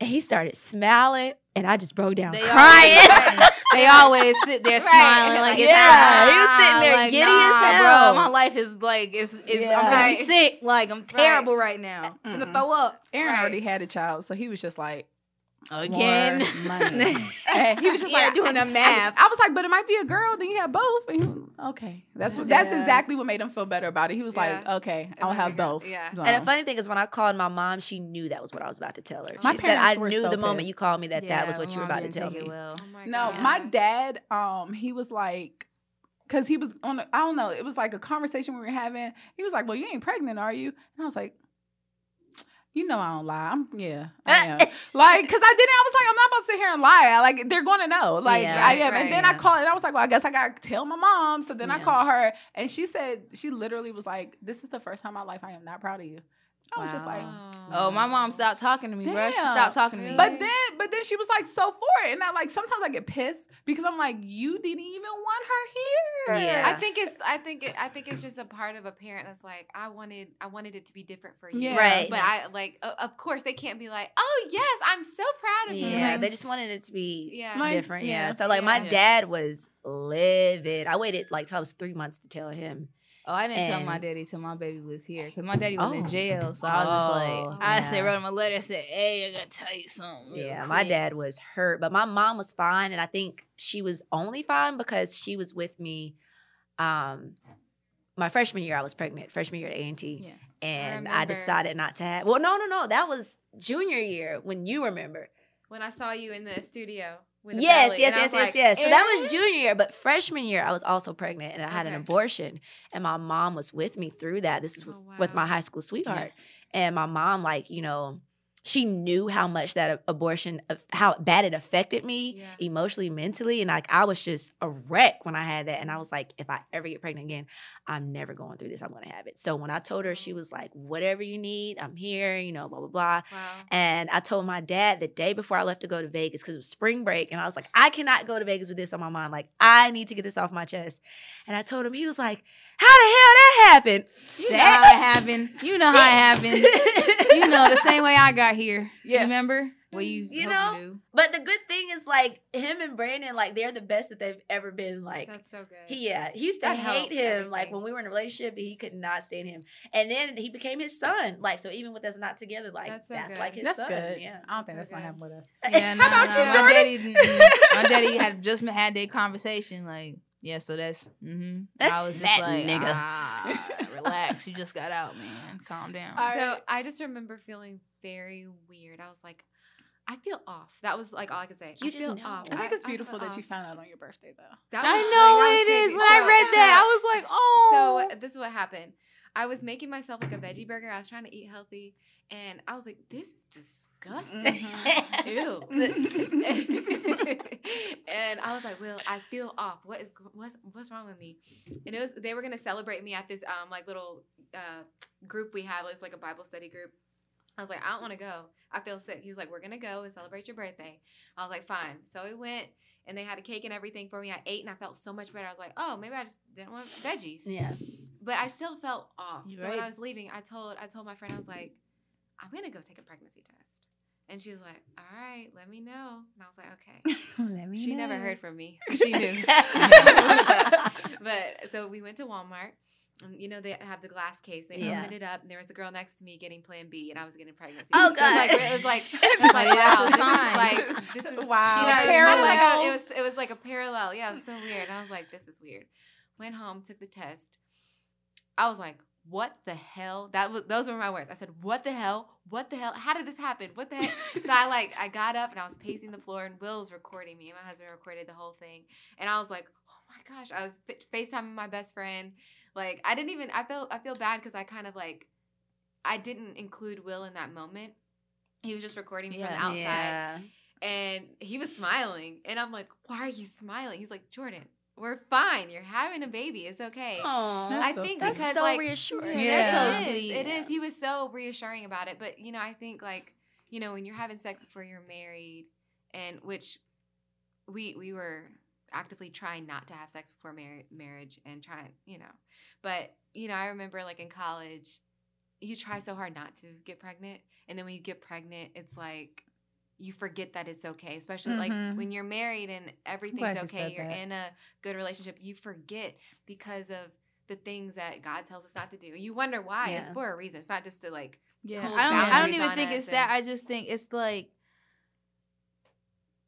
and he started smiling, and I just broke down They crying. always, they always sit there Right. smiling like it's Yeah, he was sitting there like, giddy nah, as hell. Bro, my life is like it's, it's Yeah. I'm Right. really sick. Like I'm terrible right, now. I'm gonna throw up Aaron Right. already had a child, so he was just like, again. Money. He was just Yeah, like doing the math. I was like, but it might be a girl. Then you have both. And he, okay, that's what, that's Yeah. exactly what made him feel better about it. He was like, okay, It I'll might have be a girl. both. Yeah. So- And the funny thing is, when I called my mom, she knew that was what I was about to tell her. My she said, "I parents were knew so the moment pissed. you called me that that was what you were about to tell take me." it well. Oh my No, gosh. my dad, um, he was like, because he was on, a, I don't know, it was like a conversation we were having. He was like, "Well, you ain't pregnant, are you?" And I was like, "You know, I don't lie. I'm, yeah, I am." like, because I didn't. I was like, I'm not about to sit here and lie. I, like, they're going to know. Like, Yeah. I am. right, and then yeah. I called, and I was like, well, I guess I got to tell my mom. So then I Yeah. called her, and she said, she literally was like, "This is the first time in my life I am not proud of you." I was just like. Oh, my mom stopped talking to me, bro. She stopped talking to me. But then, but then she was like so for it, and I like sometimes I get pissed because I'm like, you didn't even want her here. Yeah. I think it's I think it I think it's just a part of a parent that's like I wanted I wanted it to be different for you. Yeah. Right. But I like o- of course they can't be like, "Oh, yes, I'm so proud of you." Yeah, Like, they just wanted it to be Yeah. Like, different. Yeah. yeah. So like my dad was livid. I waited like till I was three months to tell him. Oh, I didn't tell my daddy till my baby was here because my daddy was in Oh. jail. So I was just Oh, like, I yeah. said, wrote him a letter. said, "Hey, I gotta tell you something." Yeah, my dad was hurt, but my mom was fine, and I think she was only fine because she was with me. Um, my freshman year, I was pregnant. Freshman year at A and T, Yeah. and I, decided not to have. Well, no, no, no, that was junior year when you remember. when I saw you in the studio Yes, belly, yes, yes, was yes, like, yes. So that was junior year, but freshman year, I was also pregnant and I had an abortion. And my mom was with me through that. This is Oh, with my high school sweetheart. And my mom, like, you know, she knew how much that abortion, how bad it affected me Yeah. emotionally, mentally. And like, I was just a wreck when I had that. And I was like, if I ever get pregnant again, I'm never going through this. I'm going to have it. So when I told her, she mm-hmm. was like, whatever you need, I'm here, you know, blah, blah, blah. Wow. And I told my dad the day before I left to go to Vegas because it was spring break. And I was like, I cannot go to Vegas with this on my mind. Like, I need to get this off my chest. And I told him, he was like, How the hell that happened? You know how it happened. You know how it happened. you know the same way I got here. Yeah. You remember? Well, you, You know? do. But the good thing is, like, him and Brandon, like, they're the best that they've ever been. Like, That's so good. he, yeah, he used to That hate helps him. Like, when we were in a relationship, he could not stand him. And then he became his son. Like, so even with us not together, like, That's that's, so good. like his That's son. good. Yeah. I don't think That's that's gonna happen with us. Yeah, no, about no, you, my Jordan? daddy, mm, my daddy had just had that conversation. Like, yeah, so that's. Mm-hmm. I was just That like, nigga. ah, relax. You just got out, man. Calm down. All so right. I just remember feeling very weird. I was like, I feel off. That was like all I could say. You I just feel know. off. I think it's beautiful feel that you found out on your birthday though. That I was- know like, it that was crazy. When I read that, I was like, oh. So this is what happened. I was making myself like a veggie burger. I was trying to eat healthy, and I was like, "This is disgusting." Mhm. Ew. and I was like, "Well, I feel off. What is what's what's wrong with me?" And it was they were gonna celebrate me at this um like little uh group we had. It's like a Bible study group. I was like, I don't want to go. I feel sick. He was like, We're gonna go and celebrate your birthday. I was like, Fine. So we went, and they had a cake and everything for me. I ate, and I felt so much better. I was like, Oh, maybe I just didn't want veggies Yeah. but I still felt off. So when. I was leaving, I told I told my friend I was like, I'm gonna go take a pregnancy test, and she was like, All right, let me know. And I was like, Okay. Let me She never heard from me, so she knew. but so we went to Walmart. And you know they have the glass case. They Yeah. opened it up, and there was a girl next to me getting Plan B, and I was getting pregnancy. Oh, so It was like, God. it was like, it was like Maybe that's wow, a this is sign. like this is Wow. You know, it was like a, it was it was like a parallel. Yeah, it was so weird. And I was like, this is weird. Went home, took the test. I was like, what the hell? That was those were my words. I said, what the hell? What the hell? How did this happen? What the heck? so I like I got up and I was pacing the floor and Will was recording me and my husband recorded the whole thing. And I was like, oh my gosh, I was fa- FaceTiming my best friend. Like I didn't even I feel I feel bad because I kind of like I didn't include Will in that moment. He was just recording me from the outside Yeah. and he was smiling and i'm like why are you smiling he's like jordan we're fine you're having a baby it's okay Aw. That's i so think sweet. That's because so like reassuring. Yeah. So it is, sweet. it is he was so reassuring about it but you know i think like you know, when you're having sex before you're married, and which we we were actively trying not to have sex before mar- marriage and trying, you know, but you know, I remember like in college, you try so hard not to get pregnant, and then when you get pregnant, it's like you forget that it's okay, especially Mhm. like when you're married and everything's you okay, you're that. in a good relationship, you forget because of the things that God tells us not to do. You wonder why. It's for a reason. It's not just to like Yeah, I don't. I don't even think it's that. I just think it's like,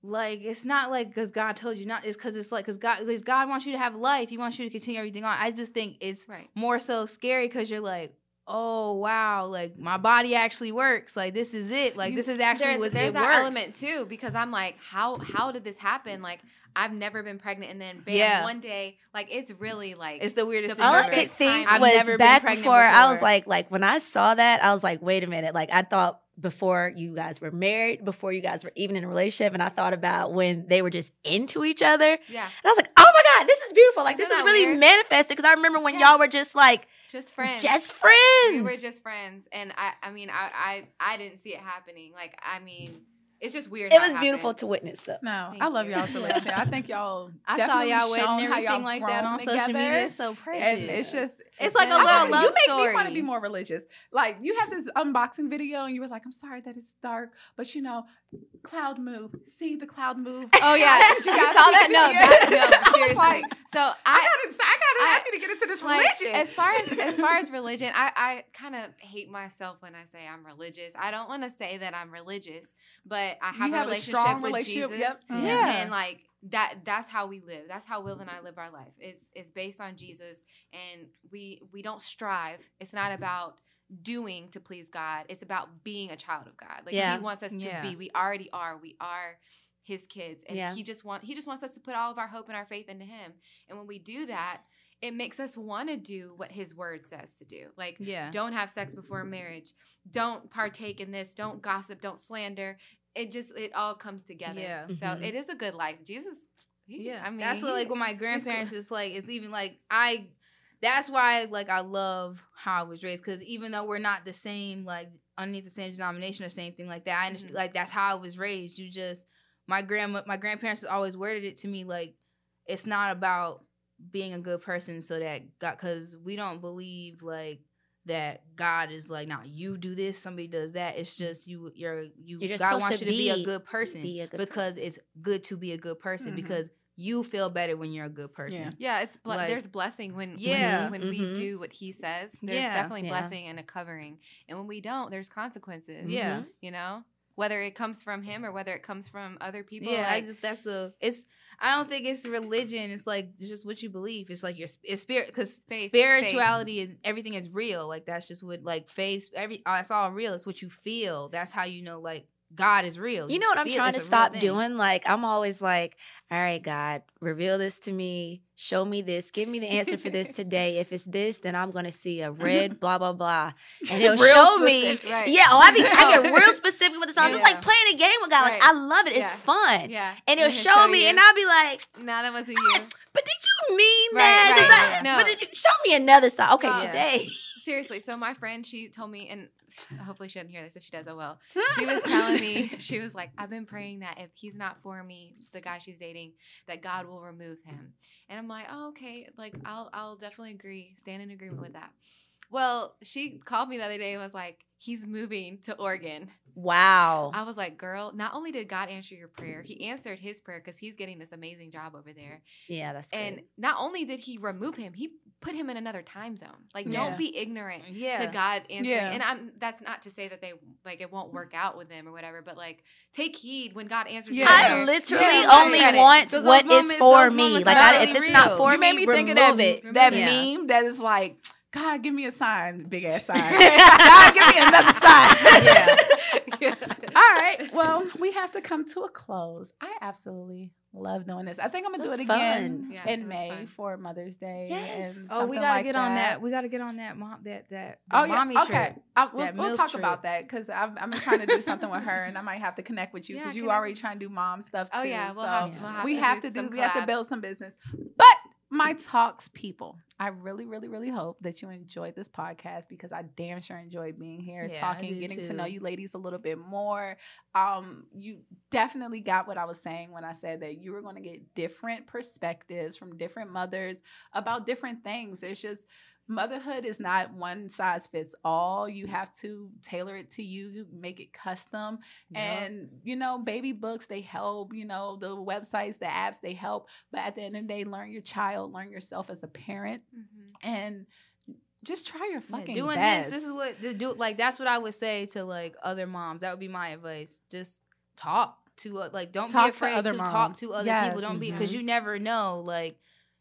like it's not like because God told you not. It's because it's like because God, because God wants you to have life. He wants you to continue everything on. I just think it's right. more so scary because you're like, oh wow, like my body actually works. Like this is it. Like this is actually there's what there's it that works. element too because I'm like, how how did this happen? Like I've never been pregnant, and then bam, Yeah. one day, like it's really like It's the weirdest The thing All I ever. could think I've was never been back pregnant before, I was like, like when I saw that, I was like, wait a minute. Like I thought before you guys were married, before you guys were even in a relationship, and I thought about when they were just into each other. Yeah. And I was like, oh my God, this is beautiful. Like Isn't this is really weird? manifested. Because I remember when Yeah. y'all were just like just friends. just friends. we were just friends, and I I mean I I I didn't see it happening. Like I mean, it's just weird. it was beautiful happened. to witness though. No, Thank I love you. y'all's Yeah. relationship. I think y'all. I saw y'all wedding shown and y'all everything like that grown on social media. It's so precious. And it's just It's like a I little don't know, love You make story. me want to be more religious. Like you had this unboxing video, and you were like, "I'm sorry that it's dark, but you know, cloud move. See the cloud move." Oh yeah, you you guys saw that? No, that, no, seriously. like, so I I, gotta, I gotta, I, I- need to get into this like religion. as far as as far as religion, I I kind of hate myself when I say I'm religious. I don't want to say that I'm religious, but I have a have a relationship strong with relationship, Jesus. yep. Yeah. and like that that's how we live that's how will and i live our life it's it's based on jesus and we we don't strive it's not about doing to please god it's about being a child of god like Yeah. he wants us to Yeah. be we already are we are his kids and Yeah. he just want he just wants us to put all of our hope and our faith into him and when we do that it makes us want to do what his word says to do like yeah. don't have sex before marriage don't partake in this don't gossip don't slander it just it all comes together Yeah. so Mhm. it is a good life jesus he- Yeah, i mean that's what like with my grandparents. It's like it's even like I. That's why like I love how I was raised because even though we're not the same like underneath the same denomination or same thing like that, I understand Mhm. like that's how I was raised. You just my grandma, my grandparents always worded it to me like it's not about being a good person so that God because we don't believe like that God is like now you do this somebody does that it's just you you're you You're just God wants to you to be, a good person be a good because it's good to be a good person Mhm. because you feel better when you're a good person. Yeah. yeah it's ble- like- there's blessing when Yeah. when, when we Mhm. do what he says there's Yeah. definitely Yeah. blessing and a covering and when we don't there's consequences Yeah. Mhm. you know whether it comes from him or whether it comes from other people yeah, I just that's the it's. I don't think it's religion. It's like it's just what you believe. It's like your it's spirit because Faith, spirituality is everything is real. Like that's just what like faith. Every uh, it's all real. It's what you feel. That's how you know like God is real. You know what I'm feel trying to stop doing? Like I'm always like, all right, God, reveal this to me. Show me this. Give me the answer for this today. If it's this, then I'm gonna see a red blah blah blah, and it'll show me. right. Yeah, oh, I be I get real specific with the songs. It's Yeah. like playing a game with God. Like Right. I love it. It's Yeah. fun, yeah and it'll he'll show me, you. and I'll be like, no that wasn't you but did you mean Right, that? right, yeah. No. But did you show me another song? Okay, today. seriously so my friend she told me and hopefully she doesn't hear this if she does oh well she was telling me she was like i've been praying that if he's not for me the guy she's dating that god will remove him. And i'm like oh okay like i'll i'll definitely agree stand in agreement with that. Well she called me the other day and was like he's moving to oregon Wow. i was like girl not only did god answer your prayer he answered his prayer because he's getting this amazing job over there yeah, that's good. and not only did he remove him he put him in another time zone like Yeah. don't be ignorant uh, Yeah. to God answering. Yeah. And I'm that's not to say that they like it won't work out with them or whatever, but like take heed when God answers your Yeah. I literally Yeah, only credit. want Those what is moments- for me. Like I, if really it's not for you me, made me think of remove that, it. that Yeah. meme that is like, God, give me a sign, big ass sign. God, give me another sign. Yeah. All right. Well, we have to come to a close. I absolutely love doing this. I think I'm gonna It do was it again. Yeah, in May fun. for Mother's Day. Yes. And Oh, we gotta like get on that. We gotta get on that mom. That that. the Oh yeah, mommy okay. trip. I'll, we'll, we'll talk trip. about that because I'm, I've been trying to do something with her, and I might have to connect with you Yeah, because you connect already with- trying to do mom stuff too. Oh yeah, we'll so have, Yeah. we'll have we to have do to do some we have to build some business. But my talks, people, I really, really, really hope that you enjoyed this podcast because I damn sure enjoyed being here, Yeah, talking, getting to know you ladies a little bit more. Um, you definitely got what I was saying when I said that you were going to get different perspectives from different mothers about different things. It's just motherhood is not one size fits all. You have to tailor it to you, make it custom. And you know, baby books they help. You know, the websites, the apps they help. But at the end of the day, learn your child, learn yourself as a parent, Mhm. and just try your Yeah, fucking doing best. this, this is what to do. Like that's what I would say to like other moms. That would be my advice. Just talk to uh, like don't Talk be to afraid other to, talk to other Yes. people. Don't be because you never know. Like,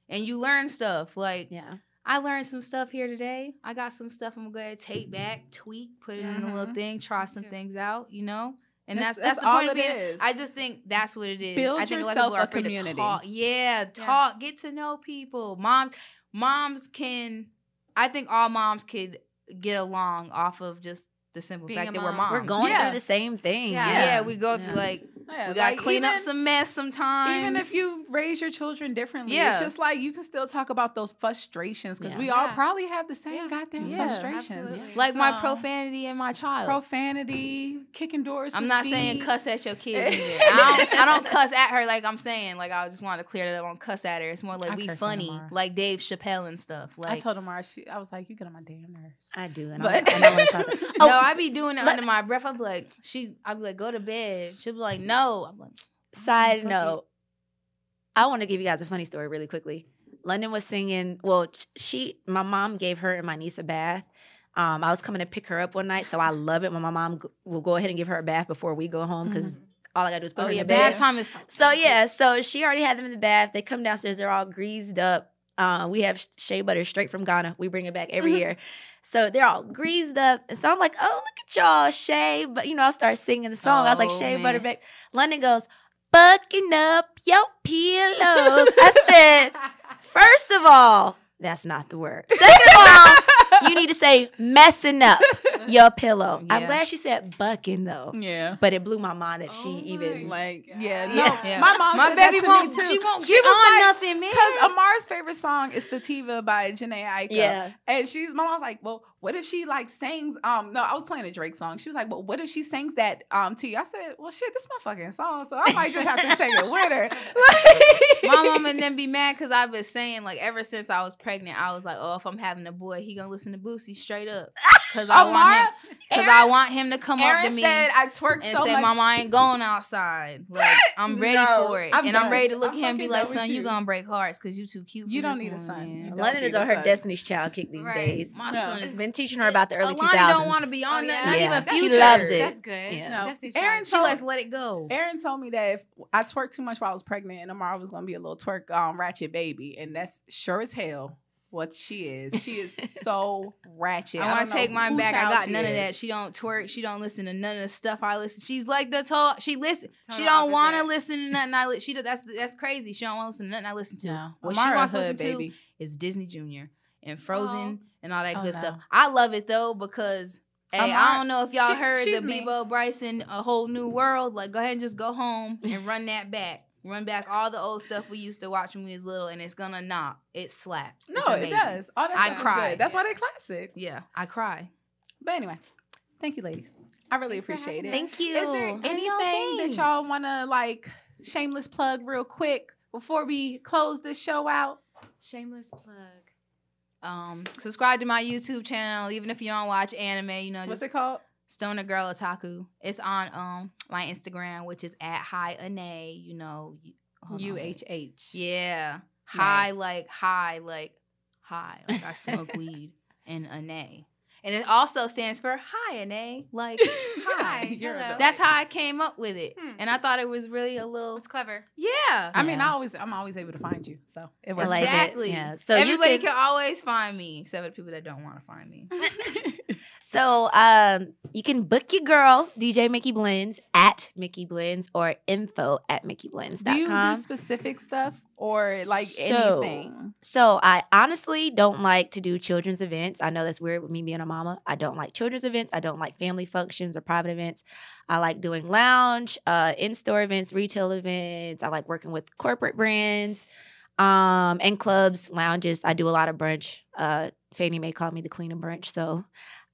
and you learn stuff. Like Yeah. I learned some stuff here today. I got some stuff I'm gonna go ahead take back, tweak, put it in a little Mhm. thing, try some things out. You know. And That's- that's that's, that's the all point of it being. is. I just think that's what it is. Build I think a lot yourself of people are a afraid community. to talk. Yeah, talk, get to know people. Moms, moms can. I think all moms could get along off of just the simple Being fact a that we're moms. We're going Yeah. through the same thing. Yeah. Yeah, Yeah. we go Yeah. through like Oh, yeah, we gotta like, clean up some mess sometimes. Even if you raise your children differently, Yeah. it's just like you can still talk about those frustrations because Yeah. we all Yeah. probably have the same Yeah. goddamn Yeah, frustrations. absolutely. like my profanity and my child. Profanity, kicking doors. I'm with not saying cuss at your kid either. I don't, I don't cuss at her like I'm saying. Like I just want to clear that up. I don't cuss at her. It's more like I we funny, like Dave Chappelle and stuff. Like I told Amara, she, I was like, you get on my damn nerves. I do. And But- I, and I want to stop that. no, Oh, I be doing it let- under my breath. I'd be like, she, I'd be like, go to bed. She'll be like, no. I'm like, Side fuck note, I want to give you guys a funny story really quickly. London was singing. Well, she, my mom gave her and my niece a bath. Um, I was coming to pick her up one night, so I love it when my mom g- will go ahead and give her a bath before we go home because all I gotta do is put oh her in yeah, the bad bed. time is So yeah, so she already had them in the bath. They come downstairs. They're all greased up. Uh, we have sh- shea butter straight from Ghana. We bring it back every Mhm. year. So they're all greased up. And so I'm like, oh, look at y'all, Shay. But you know, I start singing the song. I was like, Oh, Shea man. butter back. London goes, bucking up your pillows. I said, first of all, that's not the word. Second of all, you need to say messing up your pillow. I'm glad she said bucking though. Yeah. But it blew my mind that she Oh even Like, yeah, no. Yeah. Yeah. My mom my said baby that to won't. me too. She won't She get was on like- nothing, man. Because Amara's favorite song is Sativa by Jhené Aiko. Yeah. And she's my mom's like, well, what if she like sings um no, I was playing a Drake song. She was like, well, what if she sings that um to you? I said, Well shit, this is my fucking song, so I might just have to sing it with her. my mom and then be mad because I've been saying like ever since I was pregnant, I was like, oh, if I'm having a boy, he gonna listen to Boosie straight up because I want him because I want him to come up to me said I twerk and so say, much. "Mama, I ain't going outside. Like I'm ready No, for it, I'm and I'm ready to look I'm at him and be fucking like, son, you you. gonna break hearts because you too cute. You for don't this need a one, son. man." You don't London is on her son. Destiny's Child kick these Right. days. My Yeah. son has been teaching her about the early Alani 2000s. don't want to be on Oh, that. yeah? Not Yeah. even She future. loves it. That's good. Yeah. No. That's the Aaron. She told- likes let it go. Aaron told me that if I twerked too much while I was pregnant and Amara was gonna be a little twerk um ratchet baby, and that's sure as hell what she is. She is so ratchet. I want to take mine back. I got she none of that. She don't twerk. She don't listen to none of the stuff I listen. She's like the total. She listen. she don't want to listen to nothing. I li- she do- that's that's crazy. She don't want to listen to nothing I listen to. No. What Amara she wants to hood, listen to baby. is Disney Junior and Frozen and all that Oh, good no. stuff. I love it though because. Hey, I don't know if y'all she- heard the me. Peabo Bryson A Whole New World. Like, go ahead and just go home and run that back. Run back all the old stuff we used to watch when we was little, and it's gonna knock. It slaps. No, it does. All that I cry. good. That's why they're classics. Yeah, I cry. But anyway, thank you, ladies. I really Thanks appreciate it. us. Thank you. Is there I know, anything that y'all want to like shameless plug real quick before we close this show out? Shameless plug. Um, subscribe to my YouTube channel, even if you don't watch anime. You know, What's just it called? Stoner Girl Otaku. It's on um my Instagram, which is at Hi Ane. You know, you- hold on, U wait. H H. Yeah, high like high like high like I smoke weed and Ane, and it also stands for Hi Ane. Like hi. Hello. That's how I came up with it, Hmm. and I thought it was really a little It's clever. yeah. I mean, I always, I'm always able to find you, so it I works. like it. exactly. Yeah. So you everybody can- can always find me, except for the people that don't want to find me. So um, you can book your girl, DJ Mickey Blends, at Mickey Blends or info at MickeyBlends.com. do you do specific stuff or like So- anything? So I honestly don't like to do children's events. I know that's weird with me being a mama. I don't like children's events. I don't like family functions or private events. I like doing lounge, uh, in-store events, retail events. I like working with corporate brands. Um, and clubs, lounges. I do a lot of brunch. Uh, Fannie Mae called me the queen of brunch, so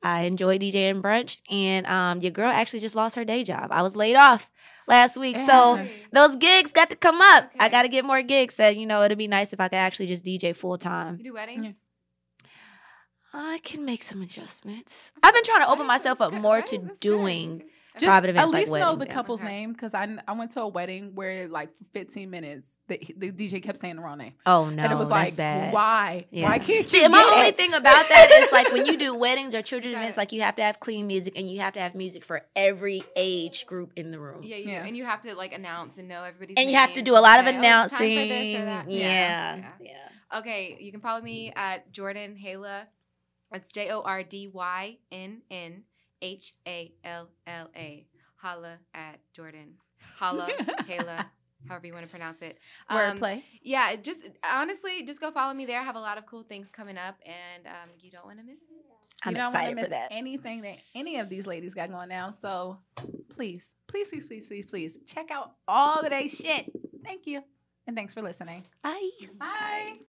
I enjoy DJing brunch. And um, your girl actually just lost her day job. I was laid off last week, It so those gigs got to come up. I got to get more gigs. So you know, it'd be nice if I could actually just DJ full time. You do weddings? I can make some adjustments. I've been trying to open myself up more to doing Just private events at like least know weddings, the couple's Okay. name because I I went to a wedding where like 15 minutes the, the DJ kept saying the wrong name Oh no, and it was like bad. why Yeah. why can't See, you my get only it? thing about that is like when you do weddings or children's events, like you have to have clean music and you have to have music for every age group in the room. Yeah, you Yeah. do. And you have to like announce and know everybody's And you have to do a lot of announcing. "Oh, time for this or announcing. that." Yeah. Yeah. yeah. Okay, you can follow me at Jordynn Hala. That's J O R D Y N N H A L L A. Holla at Jordynn. Holla, Hala, however you want to pronounce it. Um, wordplay Yeah, just honestly, just go follow me there. I have a lot of cool things coming up, and um, you don't want to miss it. I'm you don't want to excited miss for that. anything that any of these ladies got going now. So please, please, please, please, please, please check out all of their shit. Thank you. And thanks for listening. Bye. Bye.